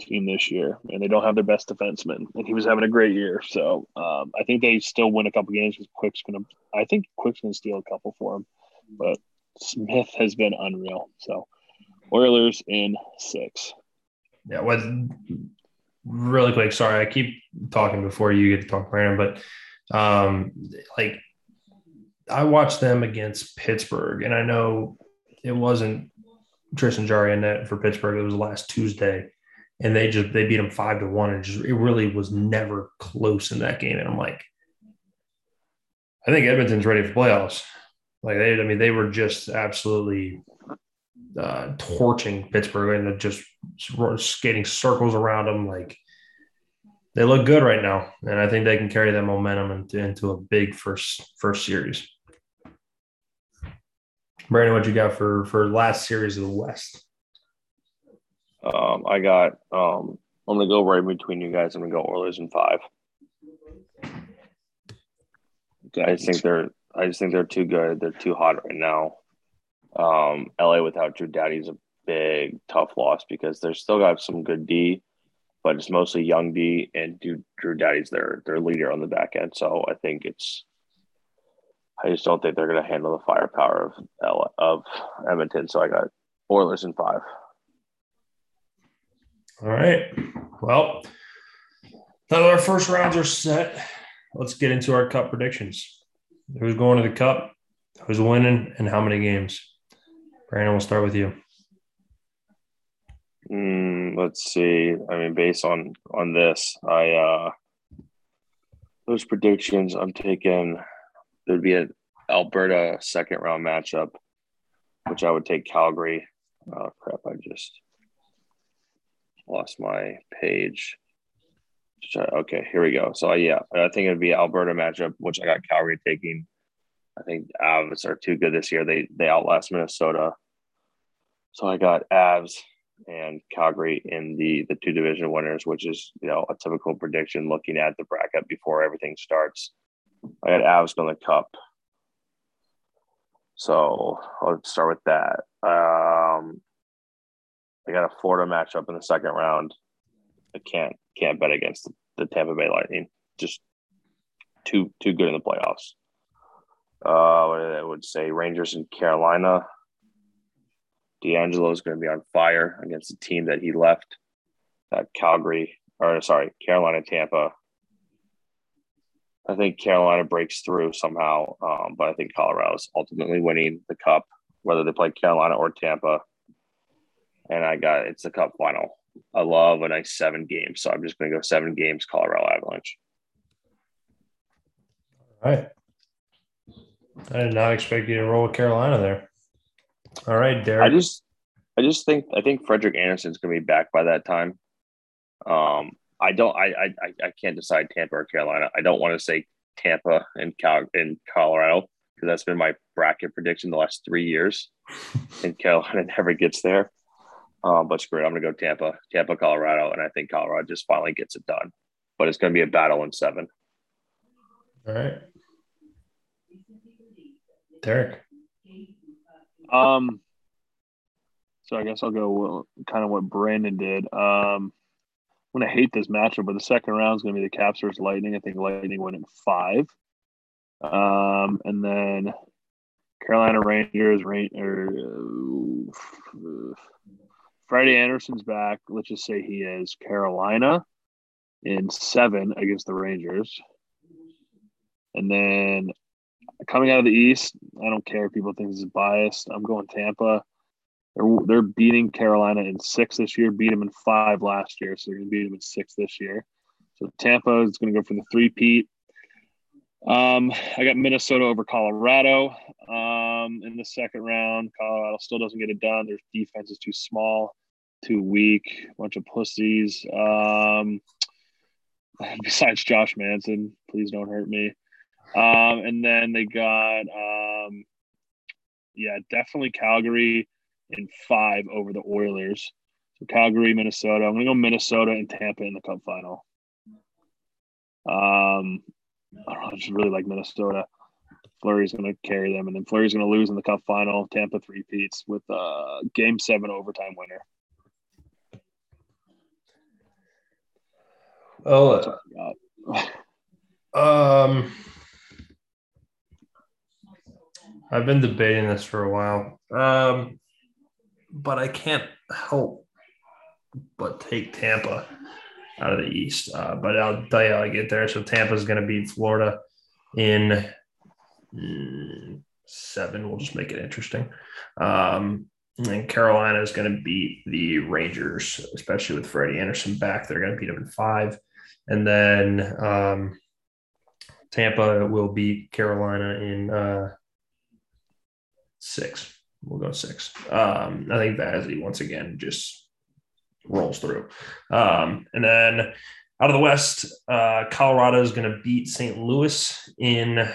team this year, and they don't have their best defenseman, and he was having a great year. So um, I think they still win a couple games because Quick's going to. I think Quick's going to steal a couple for him, but Smith has been unreal. So Oilers in six. Yeah, was really quick. Sorry, I keep talking before you get to talk, Brandon, but um, like I watched them against Pittsburgh, and I know it wasn't Tristan Jarry in for Pittsburgh. It was last Tuesday, and they just they beat them five to one, and just it really was never close in that game. And I'm like, I think Edmonton's ready for playoffs. Like they, I mean, they were just absolutely uh, torching Pittsburgh and just skating circles around them. Like they look good right now, and I think they can carry that momentum into, into a big first first series. Brandon, what you got for for last series of the West? Um, I got. Um, I'm gonna go right between you guys. I'm gonna go Oilers in five. I just think they're. I just think they're too good. They're too hot right now. Um, LA without Drew Doughty is a big tough loss because they're still got some good D, but it's mostly young D and Drew, Doughty's their their leader on the back end. So I think it's I just don't think they're going to handle the firepower of of Edmonton. So I got Oilers in five. All right. Well, now that our first rounds are set, let's get into our cup predictions. Who's going to the cup? Who's winning? And how many games? Brandon, we'll start with you. Mm, let's see. I mean, based on on this, I uh those predictions, I'm taking there'd be an Alberta second round matchup, which I would take Calgary. Oh crap! I just lost my page. Okay, here we go. So yeah, I think it'd be Alberta matchup, which I got Calgary taking. I think Avs are too good this year. They they outlast Minnesota. So I got Avs and Calgary in the the two division winners, which is you know a typical prediction looking at the bracket before everything starts. I got Avs in the cup. So I'll start with that. Um, I got a Florida matchup in the second round. I can't can't bet against the, the Tampa Bay Lightning. Just too too good in the playoffs. Uh, I would say Rangers in Carolina. DeAngelo is going to be on fire against the team that he left. That Calgary, or sorry, Carolina, Tampa. I think Carolina breaks through somehow, um, but I think Colorado's ultimately winning the cup, whether they play Carolina or Tampa. And I got it's the cup final. I love a nice seven games. So I'm just going to go seven games, Colorado Avalanche. All right. I did not expect you to roll with Carolina there. All right, Derek. I just, I just think I think Frederik Andersen's going to be back by that time. Um, I don't, I, I, I can't decide Tampa or Carolina. I don't want to say Tampa and Cal in Colorado because that's been my bracket prediction the last three years, <laughs> and Carolina never gets there. Um, but screw it, I'm going to go Tampa, Tampa, Colorado, and I think Colorado just finally gets it done. But it's going to be a battle in seven. All right. Derek. Um, so I guess I'll go kind of what Brandon did. Um, I'm gonna hate this matchup, but the second round is gonna be the Caps versus Lightning. I think Lightning win in five. Um, and then Carolina Rangers, Rain or uh, Freddie Andersen's back. Let's just say he is Carolina in seven against the Rangers. And then coming out of the East, I don't care if people think this is biased. I'm going Tampa. They're, they're beating Carolina in six this year, beat them in five last year. So they're going to beat them in six this year. So Tampa is going to go for the three peat. Um, I got Minnesota over Colorado um, in the second round. Colorado still doesn't get it done. Their defense is too small, too weak, bunch of pussies. Um, <laughs> besides Josh Manson, please don't hurt me. Um, and then they got, um, yeah, definitely Calgary in five over the Oilers. So Calgary, Minnesota. I'm going to go Minnesota and Tampa in the Cup final. Um, I don't know. I just really like Minnesota. Fleury's going to carry them, and then Fleury's going to lose in the Cup final. Tampa three peats with a uh, Game Seven overtime winner. Well, uh, <laughs> um, I've been debating this for a while, um, but I can't help but take Tampa out of the East. Uh, but I'll tell you how I get there. So Tampa's going to beat Florida in mm, seven. We'll just make it interesting. Um, and Carolina is going to beat the Rangers, especially with Freddie Andersen back. They're going to beat them in five. And then um, Tampa will beat Carolina in uh, six. We'll go six. Um, I think Vazzy once again just rolls through. Um, and then out of the West, uh, Colorado is going to beat St. Louis in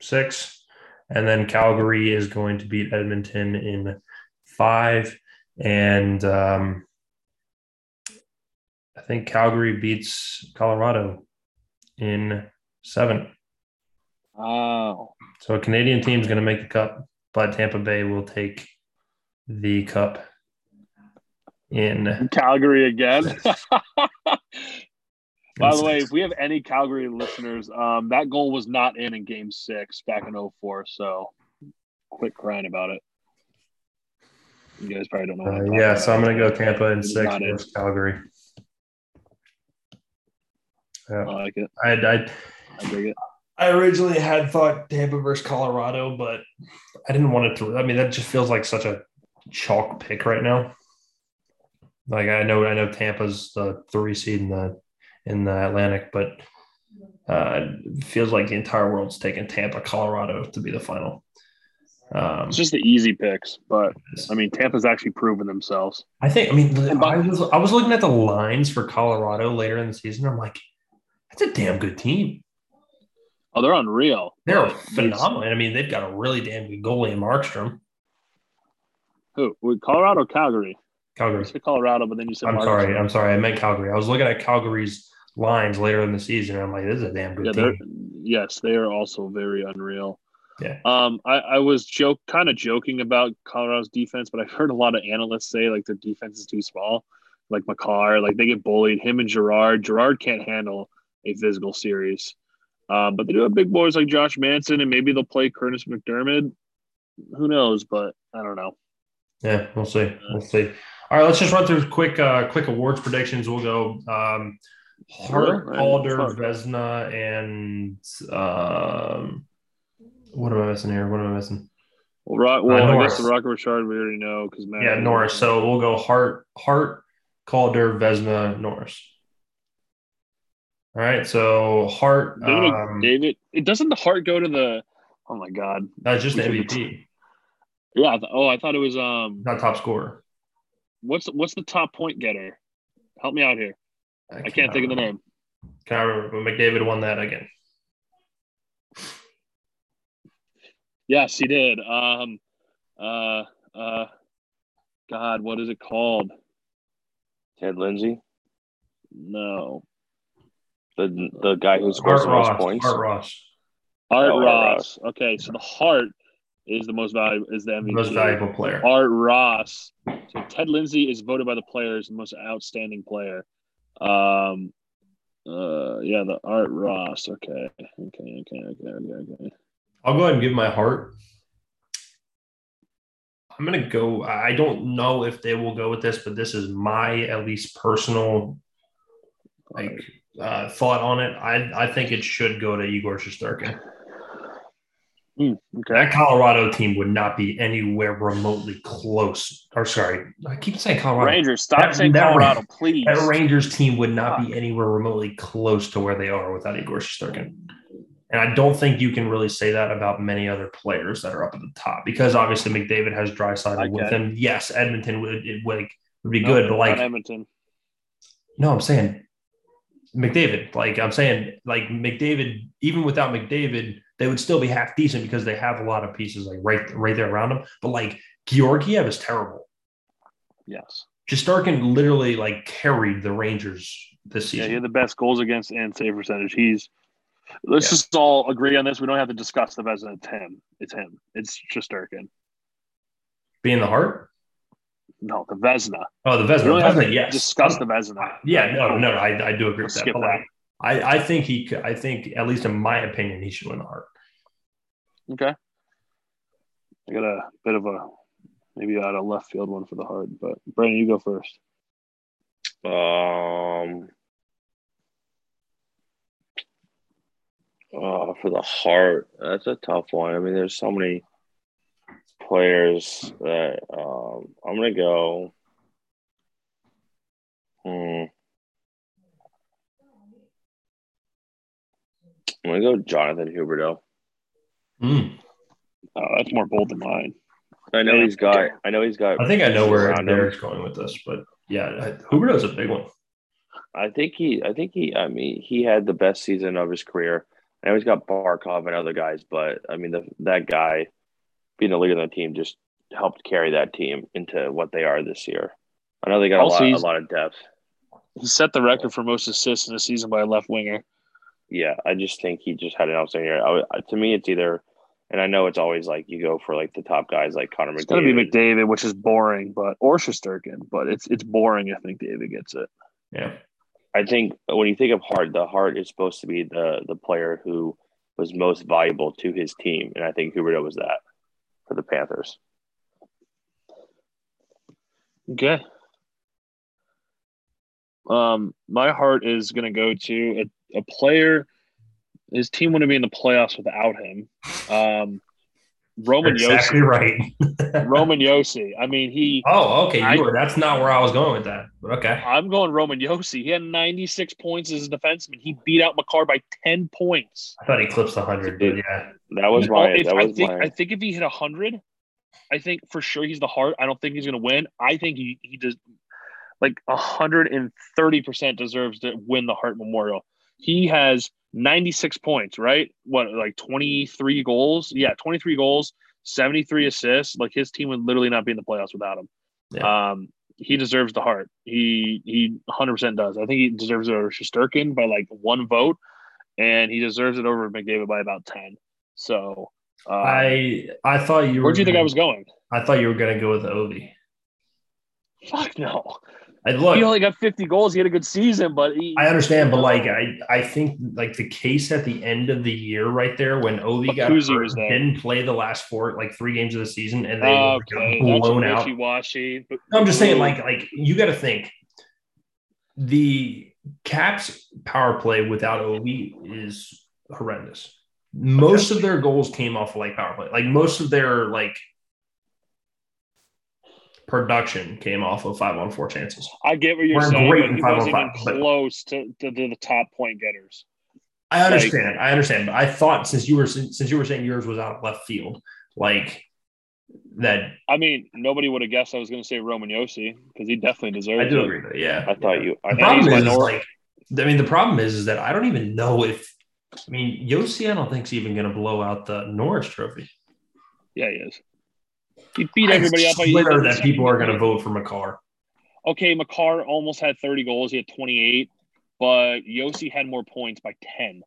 six. And then Calgary is going to beat Edmonton in five. And um, I think Calgary beats Colorado in seven. Wow. So a Canadian team is going to make the cup, but Tampa Bay will take the cup in Calgary again. <laughs> By the way, if we have any Calgary listeners, um, that goal was not in in Game Six back in 04, So quit crying about it. You guys probably don't know. Uh, yeah, so I'm going to go Tampa in six versus Calgary. Yeah. I like it. I, I, I dig it. I originally had thought Tampa versus Colorado, but I didn't want it to. I mean, that just feels like such a chalk pick right now. Like I know, I know Tampa's the three seed in the in the Atlantic, but uh, it feels like the entire world's taking Tampa, Colorado to be the final. Um, it's just the easy picks, but I mean, Tampa's actually proven themselves. I think. I mean, I was I was looking at the lines for Colorado later in the season. I'm like, that's a damn good team. Oh, they're unreal. They're phenomenal. I mean, they've got a really damn good goalie in Markstrom. Who? Colorado, Calgary. Calgary. You said Colorado, but then you said. I'm sorry. I'm sorry. I meant Calgary. I was looking at Calgary's lines later in the season. I'm like, this is a damn good yeah, team. Yes, they are also very unreal. Yeah. Um, I, I was joke kind of joking about Colorado's defense, but I've heard a lot of analysts say like their defense is too small. Like Makar, like they get bullied. Him and Girard. Girard can't handle a physical series. Um, but they do have big boys like Josh Manson, and maybe they'll play Kurtis MacDermid. Who knows? But I don't know. Yeah, we'll see. We'll see. All right, let's just run through quick uh, quick awards predictions. We'll go um, Hart, Calder, Vezina, and um, what am I missing here? What am I missing? Well, Rock, well Uh, I guess the Rocket Richard we already know because Yeah, Norris. So we'll go Hart, Hart, Calder, Vezina, Norris. All right. So Hart, David, um, David, it doesn't the Hart go to the? Oh my God! that's just the MVP, Yeah. Th- oh, I thought it was um. not top scorer. What's what's the top point getter? Help me out here. I can't think of the name. Can I remember? McDavid won that again. Yes, he did. Um, uh, uh, God, what is it called? Ted Lindsay, No, the the guy who scores Hart the most Ross. points. Hart Ross, Art Oh, Art Ross. Okay, so the Hart is the most valuable. Is the MVP. most valuable player. Art Ross. So Ted Lindsay is voted by the players the most outstanding player. Um, uh, yeah, the Art Ross. Okay, okay, okay, okay, okay, okay. I'll go ahead and give my Hart. I'm gonna go. I don't know if they will go with this, but this is my at least personal like uh, thought on it. I I think it should go to Igor Shesterkin. Hmm, okay. That Colorado team would not be anywhere remotely close. Or sorry, I keep saying Colorado. Rangers, stop That- saying that- Colorado, please. That Rangers team would not be anywhere remotely close to where they are without Igor Shesterkin. And I don't think you can really say that about many other players that are up at the top because obviously McDavid has Draisaitl with him. Yes, Edmonton would it would, would be No, good, but like Edmonton. no, I'm saying McDavid. Like I'm saying, like McDavid, even without McDavid, they would still be half decent because they have a lot of pieces like right right there around them. But like Georgiev is terrible. Yes. Shesterkin literally like carried the Rangers this season. Yeah, he had the best goals against and save percentage. He's. Let's Yeah. just all agree on this. We don't have to discuss the Vezina. It's him. It's him. It's just Durkin. Being the Hart. No, the Vezina. Oh, the Vezina. don't have Vezina, yes. discuss the Vezina. Yeah, no, no, I, I do agree with that. Skip But I, I think he could, I think, at least in my opinion, he should win the Hart. Okay. I got a bit of a maybe out of left field one for the Hart, but Brandon, you go first. Um, oh, for the Hart, that's a tough one. I mean, there's so many players that um, I'm gonna go. Hmm. I'm gonna go Jonathan Huberdeau. Mm. Oh, that's more bold than mine. I know he's got. I know he's got. I think I know where. Derek's going with this, but yeah, Huberdeau's a big one. I think he. I think he. I mean, he had the best season of his career. I know he's got Barkov and other guys, but I mean, the, that guy being the leader of the team just helped carry that team into what they are this year. I know they got Also, a lot, a lot of depth. He set the record for most assists in a season by a left winger. Yeah, I just think he just had an outstanding year. I, to me, it's either, and I know it's always like you go for like the top guys like Connor It's gonna be McDavid. McDavid, which is boring, but or Shesterkin, but it's it's boring if McDavid gets it. Yeah. I think when you think of Hart, the Hart is supposed to be the the player who was most valuable to his team, and I think Huberdeau was that for the Panthers. Okay. Um, my Hart is going to go to a, a player. His team wouldn't be in the playoffs without him. Um, Roman exactly Josi. right. <laughs> Roman Josi. I mean, he. oh, okay. I- were, that's not where I was going with that. But okay. I'm going Roman Josi. He had 96 points as a defenseman. He beat out Makar by 10 points. I thought he clips 100, but yeah. That was Well, my. if- That I think my. I think if he hit 100, I think for sure he's the Hart. I don't think he's going to win. I think he he does like 130 percent deserves to win the Hart Memorial. He has 96 points, right? What like 23 goals? Yeah, 23 goals, 73 assists. Like his team would literally not be in the playoffs without him. Um, he deserves the Hart. He he 100 percent does. I think he deserves it over Shesterkin by like one vote, and he deserves it over McDavid by about 10. So. Um, I I thought you were. Where'd you think I gonna- was going? I thought you were going to go with Ovi. Fuck no. I look. he only got 50 goals. He had a good season, but he, I understand, but like I, I think like the case at the end of the year, right there, when Ovi got Pacuzzi hurt, was there. didn't play the last four, like three games of the season, and they oh, okay, were blown out. wishy-washy. I'm just saying, like, like you got to think the Caps power play without Ovi is horrendous. Most of their goals came off of like power play. Like most of their like production came off of five on four chances. I get what you're We're saying, great but he wasn't even close to, to, to the top point getters. I understand. I understand. But I thought since you were since you were saying yours was out of left field, like that. I mean, nobody would have guessed I was going to say Roman Josi because he definitely deserves I do it. agree. Yeah. I thought you. I The problem is, like, I mean, the problem is, is that I don't even know if. I mean, Josi, I don't think is even going to blow out the Norris Trophy. Yeah, he is. He beat I everybody up. by swear even the that people are going to vote for Makar. Okay, Makar almost had 30 goals. He had 28, but Josi had more points by 10.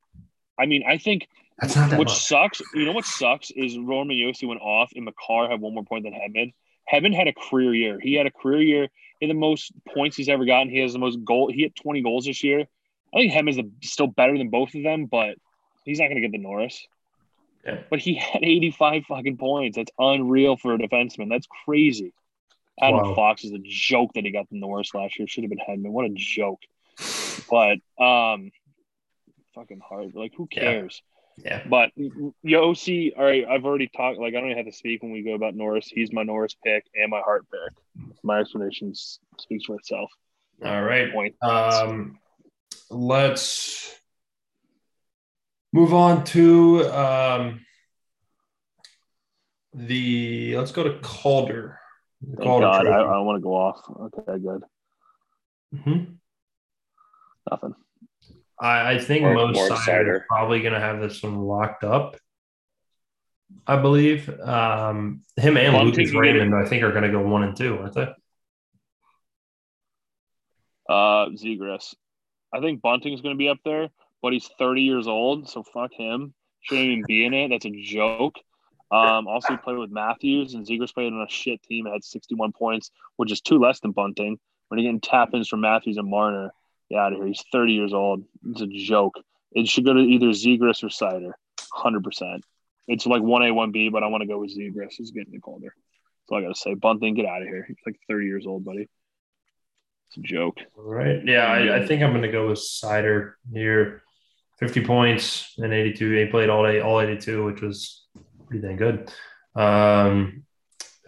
I mean, I think That's not that which much. sucks. You know what sucks is Roman Josi went off and Makar had one more point than Hedman. Hedman had a career year. He had a career year in the most points he's ever gotten. He has the most goal. He had 20 goals this year. I think Hedman's the, still better than both of them, but he's not going to get the Norris. Yeah. But he had 85 fucking points. That's unreal for a defenseman. That's crazy. Adam Wow. Fox is a joke that he got the Norris last year. Should have been Hedman. What a joke. But um, fucking hard. Like who cares? Yeah. But Josi, all right, I've already talked. Like I don't even have to speak when we go about Norris. He's my Norris pick and my Hart pick. My explanation speaks for itself. All right. Point. Um, let's move on to um, the. Let's go to Calder. The Thank God. I, I want to go off. Okay, good. Mhm. Nothing. I, I think Or- most or sides are probably going to have this one locked up. I believe um, him and Bunting Lucas can get it. Raymond, I think, are going to go one and two, aren't they? Uh, Zegras. I think Bunting is going to be up there, but he's 30 years old, so fuck him. Shouldn't even be in it. That's a joke. Um, also, he played with Matthews, and Zegras played on a shit team. Had 61 points, which is two less than Bunting. When you're getting tap ins from Matthews and Marner, get out of here. He's 30 years old. It's a joke. It should go to either Zegras or Seider, 100%. It's like 1A, 1B, but I want to go with Zegras. He's getting the Calder. That's all I got to say. Bunting, get out of here. He's like 30 years old, buddy. It's a joke. All right. Yeah, I, I think I'm going to go with Seider here. 50 points and 82. He played all day, all 82, which was pretty dang good. Um,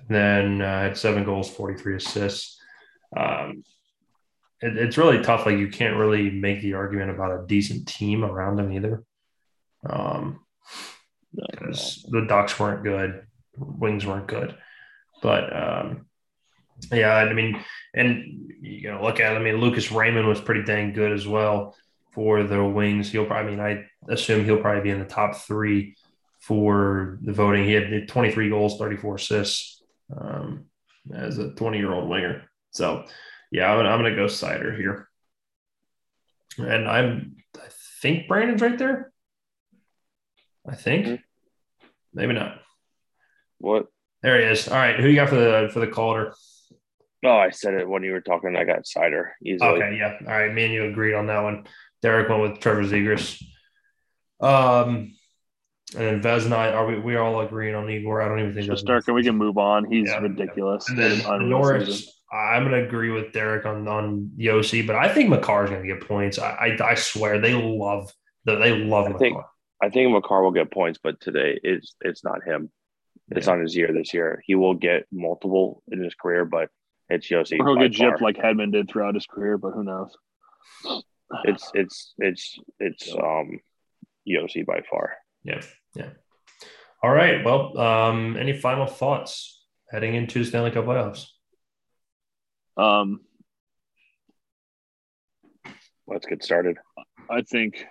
then uh, had seven goals, 43 assists. Um, it, it's really tough. Like you can't really make the argument about a decent team around him either. Um, because the Ducks weren't good, Wings weren't good, but um, yeah, I mean, and you know, look at. I mean, Lucas Raymond was pretty dang good as well for the Wings. He'll probably, I mean, I assume he'll probably be in the top three for the voting. He had 23 goals, 34 assists um, as a 20 year old winger. So, yeah, I'm, I'm going to go Seider here. And I'm, I think Brandon's right there. I think. Mhm. Maybe not. What? There he is. All right. Who you got for the for the Calder? Oh, I said it when you were talking. I got Seider easily. Okay, yeah. All right, me and you agreed on that one. Derek went with Trevor Zegras. Um, and then Vez and I are we we all agreeing on Igor? I don't even think that's Starkin, we can move on. He's Yeah. ridiculous. And then Norris, season. I'm going to agree with Derek on on Josi, but I think Makar's going to get points. I, I I swear they love the they love I Makar. think- I think Makar will get points, but today it's it's not him. It's Yeah. not his year this year. He will get multiple in his career, but it's Josi. Or he'll get far. gypped like Hedman did throughout his career, but who knows? It's it's it's it's um Josi by far. Yeah, yeah. All right. Well, um, any final thoughts heading into Stanley Cup playoffs? Um, Let's get started. I think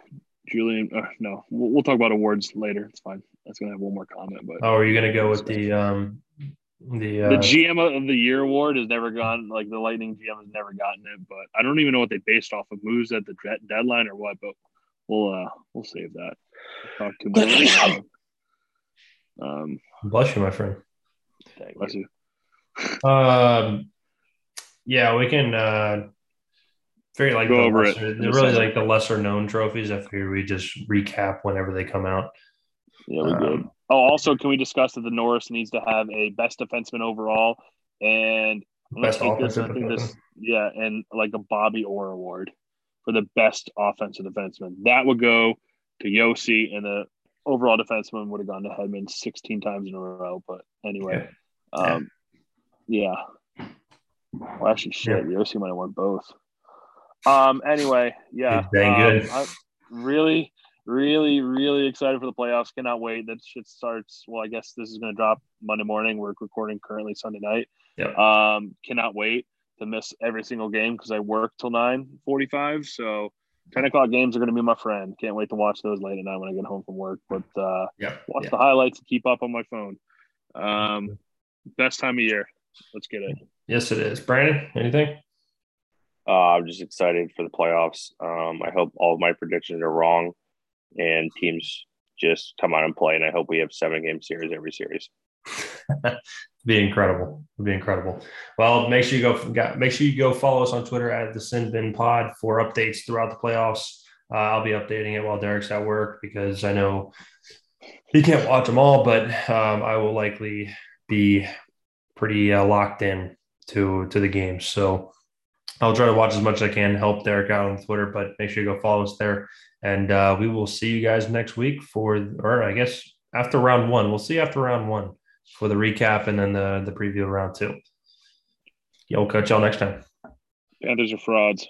Julien. Uh, no, we'll, we'll talk about awards later. It's fine. That's gonna have one more comment, but Oh, are you going to go with the um the uh, the GM of the year award has never gone. Like the Lightning GM has never gotten it, but I don't even know what they based off of moves at the de- deadline or what. But we'll uh we'll save that. Talk too much. <laughs> um, bless you, my friend. Thank bless you. you. Um, yeah, we can uh, figure like Go the over it lesser, in they're really like the lesser known trophies. I figure we just recap whenever they come out. Yeah, we good. Um, Oh, also, can we discuss that the Norris needs to have a best defenseman overall and Best take this, offensive this, yeah, and like a Bobby Orr award for the best offensive defenseman. That would go to Josi, and the overall defenseman would have gone to Hedman 16 times in a row. But anyway, Yeah. um, yeah, Well, actually, shit, yeah. OC might have won both. Um. Anyway, yeah. Dang um, good. I'm really, really, really excited for the playoffs. Cannot wait. That shit starts. Well, I guess this is going to drop Monday morning. We're recording currently Sunday night. Yeah. Um. Cannot wait to miss every single game because I work till nine forty-five. So. 10 o'clock games are going to be my friend. Can't wait to watch those late at night when I get home from work. But uh, Yeah. watch yeah. the highlights and keep up on my phone. Um, best time of year. Let's get it. Yes, it is. Brandon, anything? Uh, I'm just excited for the playoffs. Um, I hope all of my predictions are wrong, and teams just come out and play. And I hope we have seven game series every series. <laughs> be incredible. It'd be incredible. Well, make sure you go make sure you go follow us on Twitter at the Sin Bin Pod for updates throughout the playoffs. Uh, I'll be updating it while Derek's at work because I know he can't watch them all, but um, I will likely be pretty uh, locked in to to the games. So I'll try to watch as much as I can, help Derek out on Twitter, but make sure you go follow us there. And uh, we will see you guys next week for, or I guess after round one. We'll see after round one for the recap and then the the preview of round two. Yeah, we'll catch y'all next time. Panthers are frauds.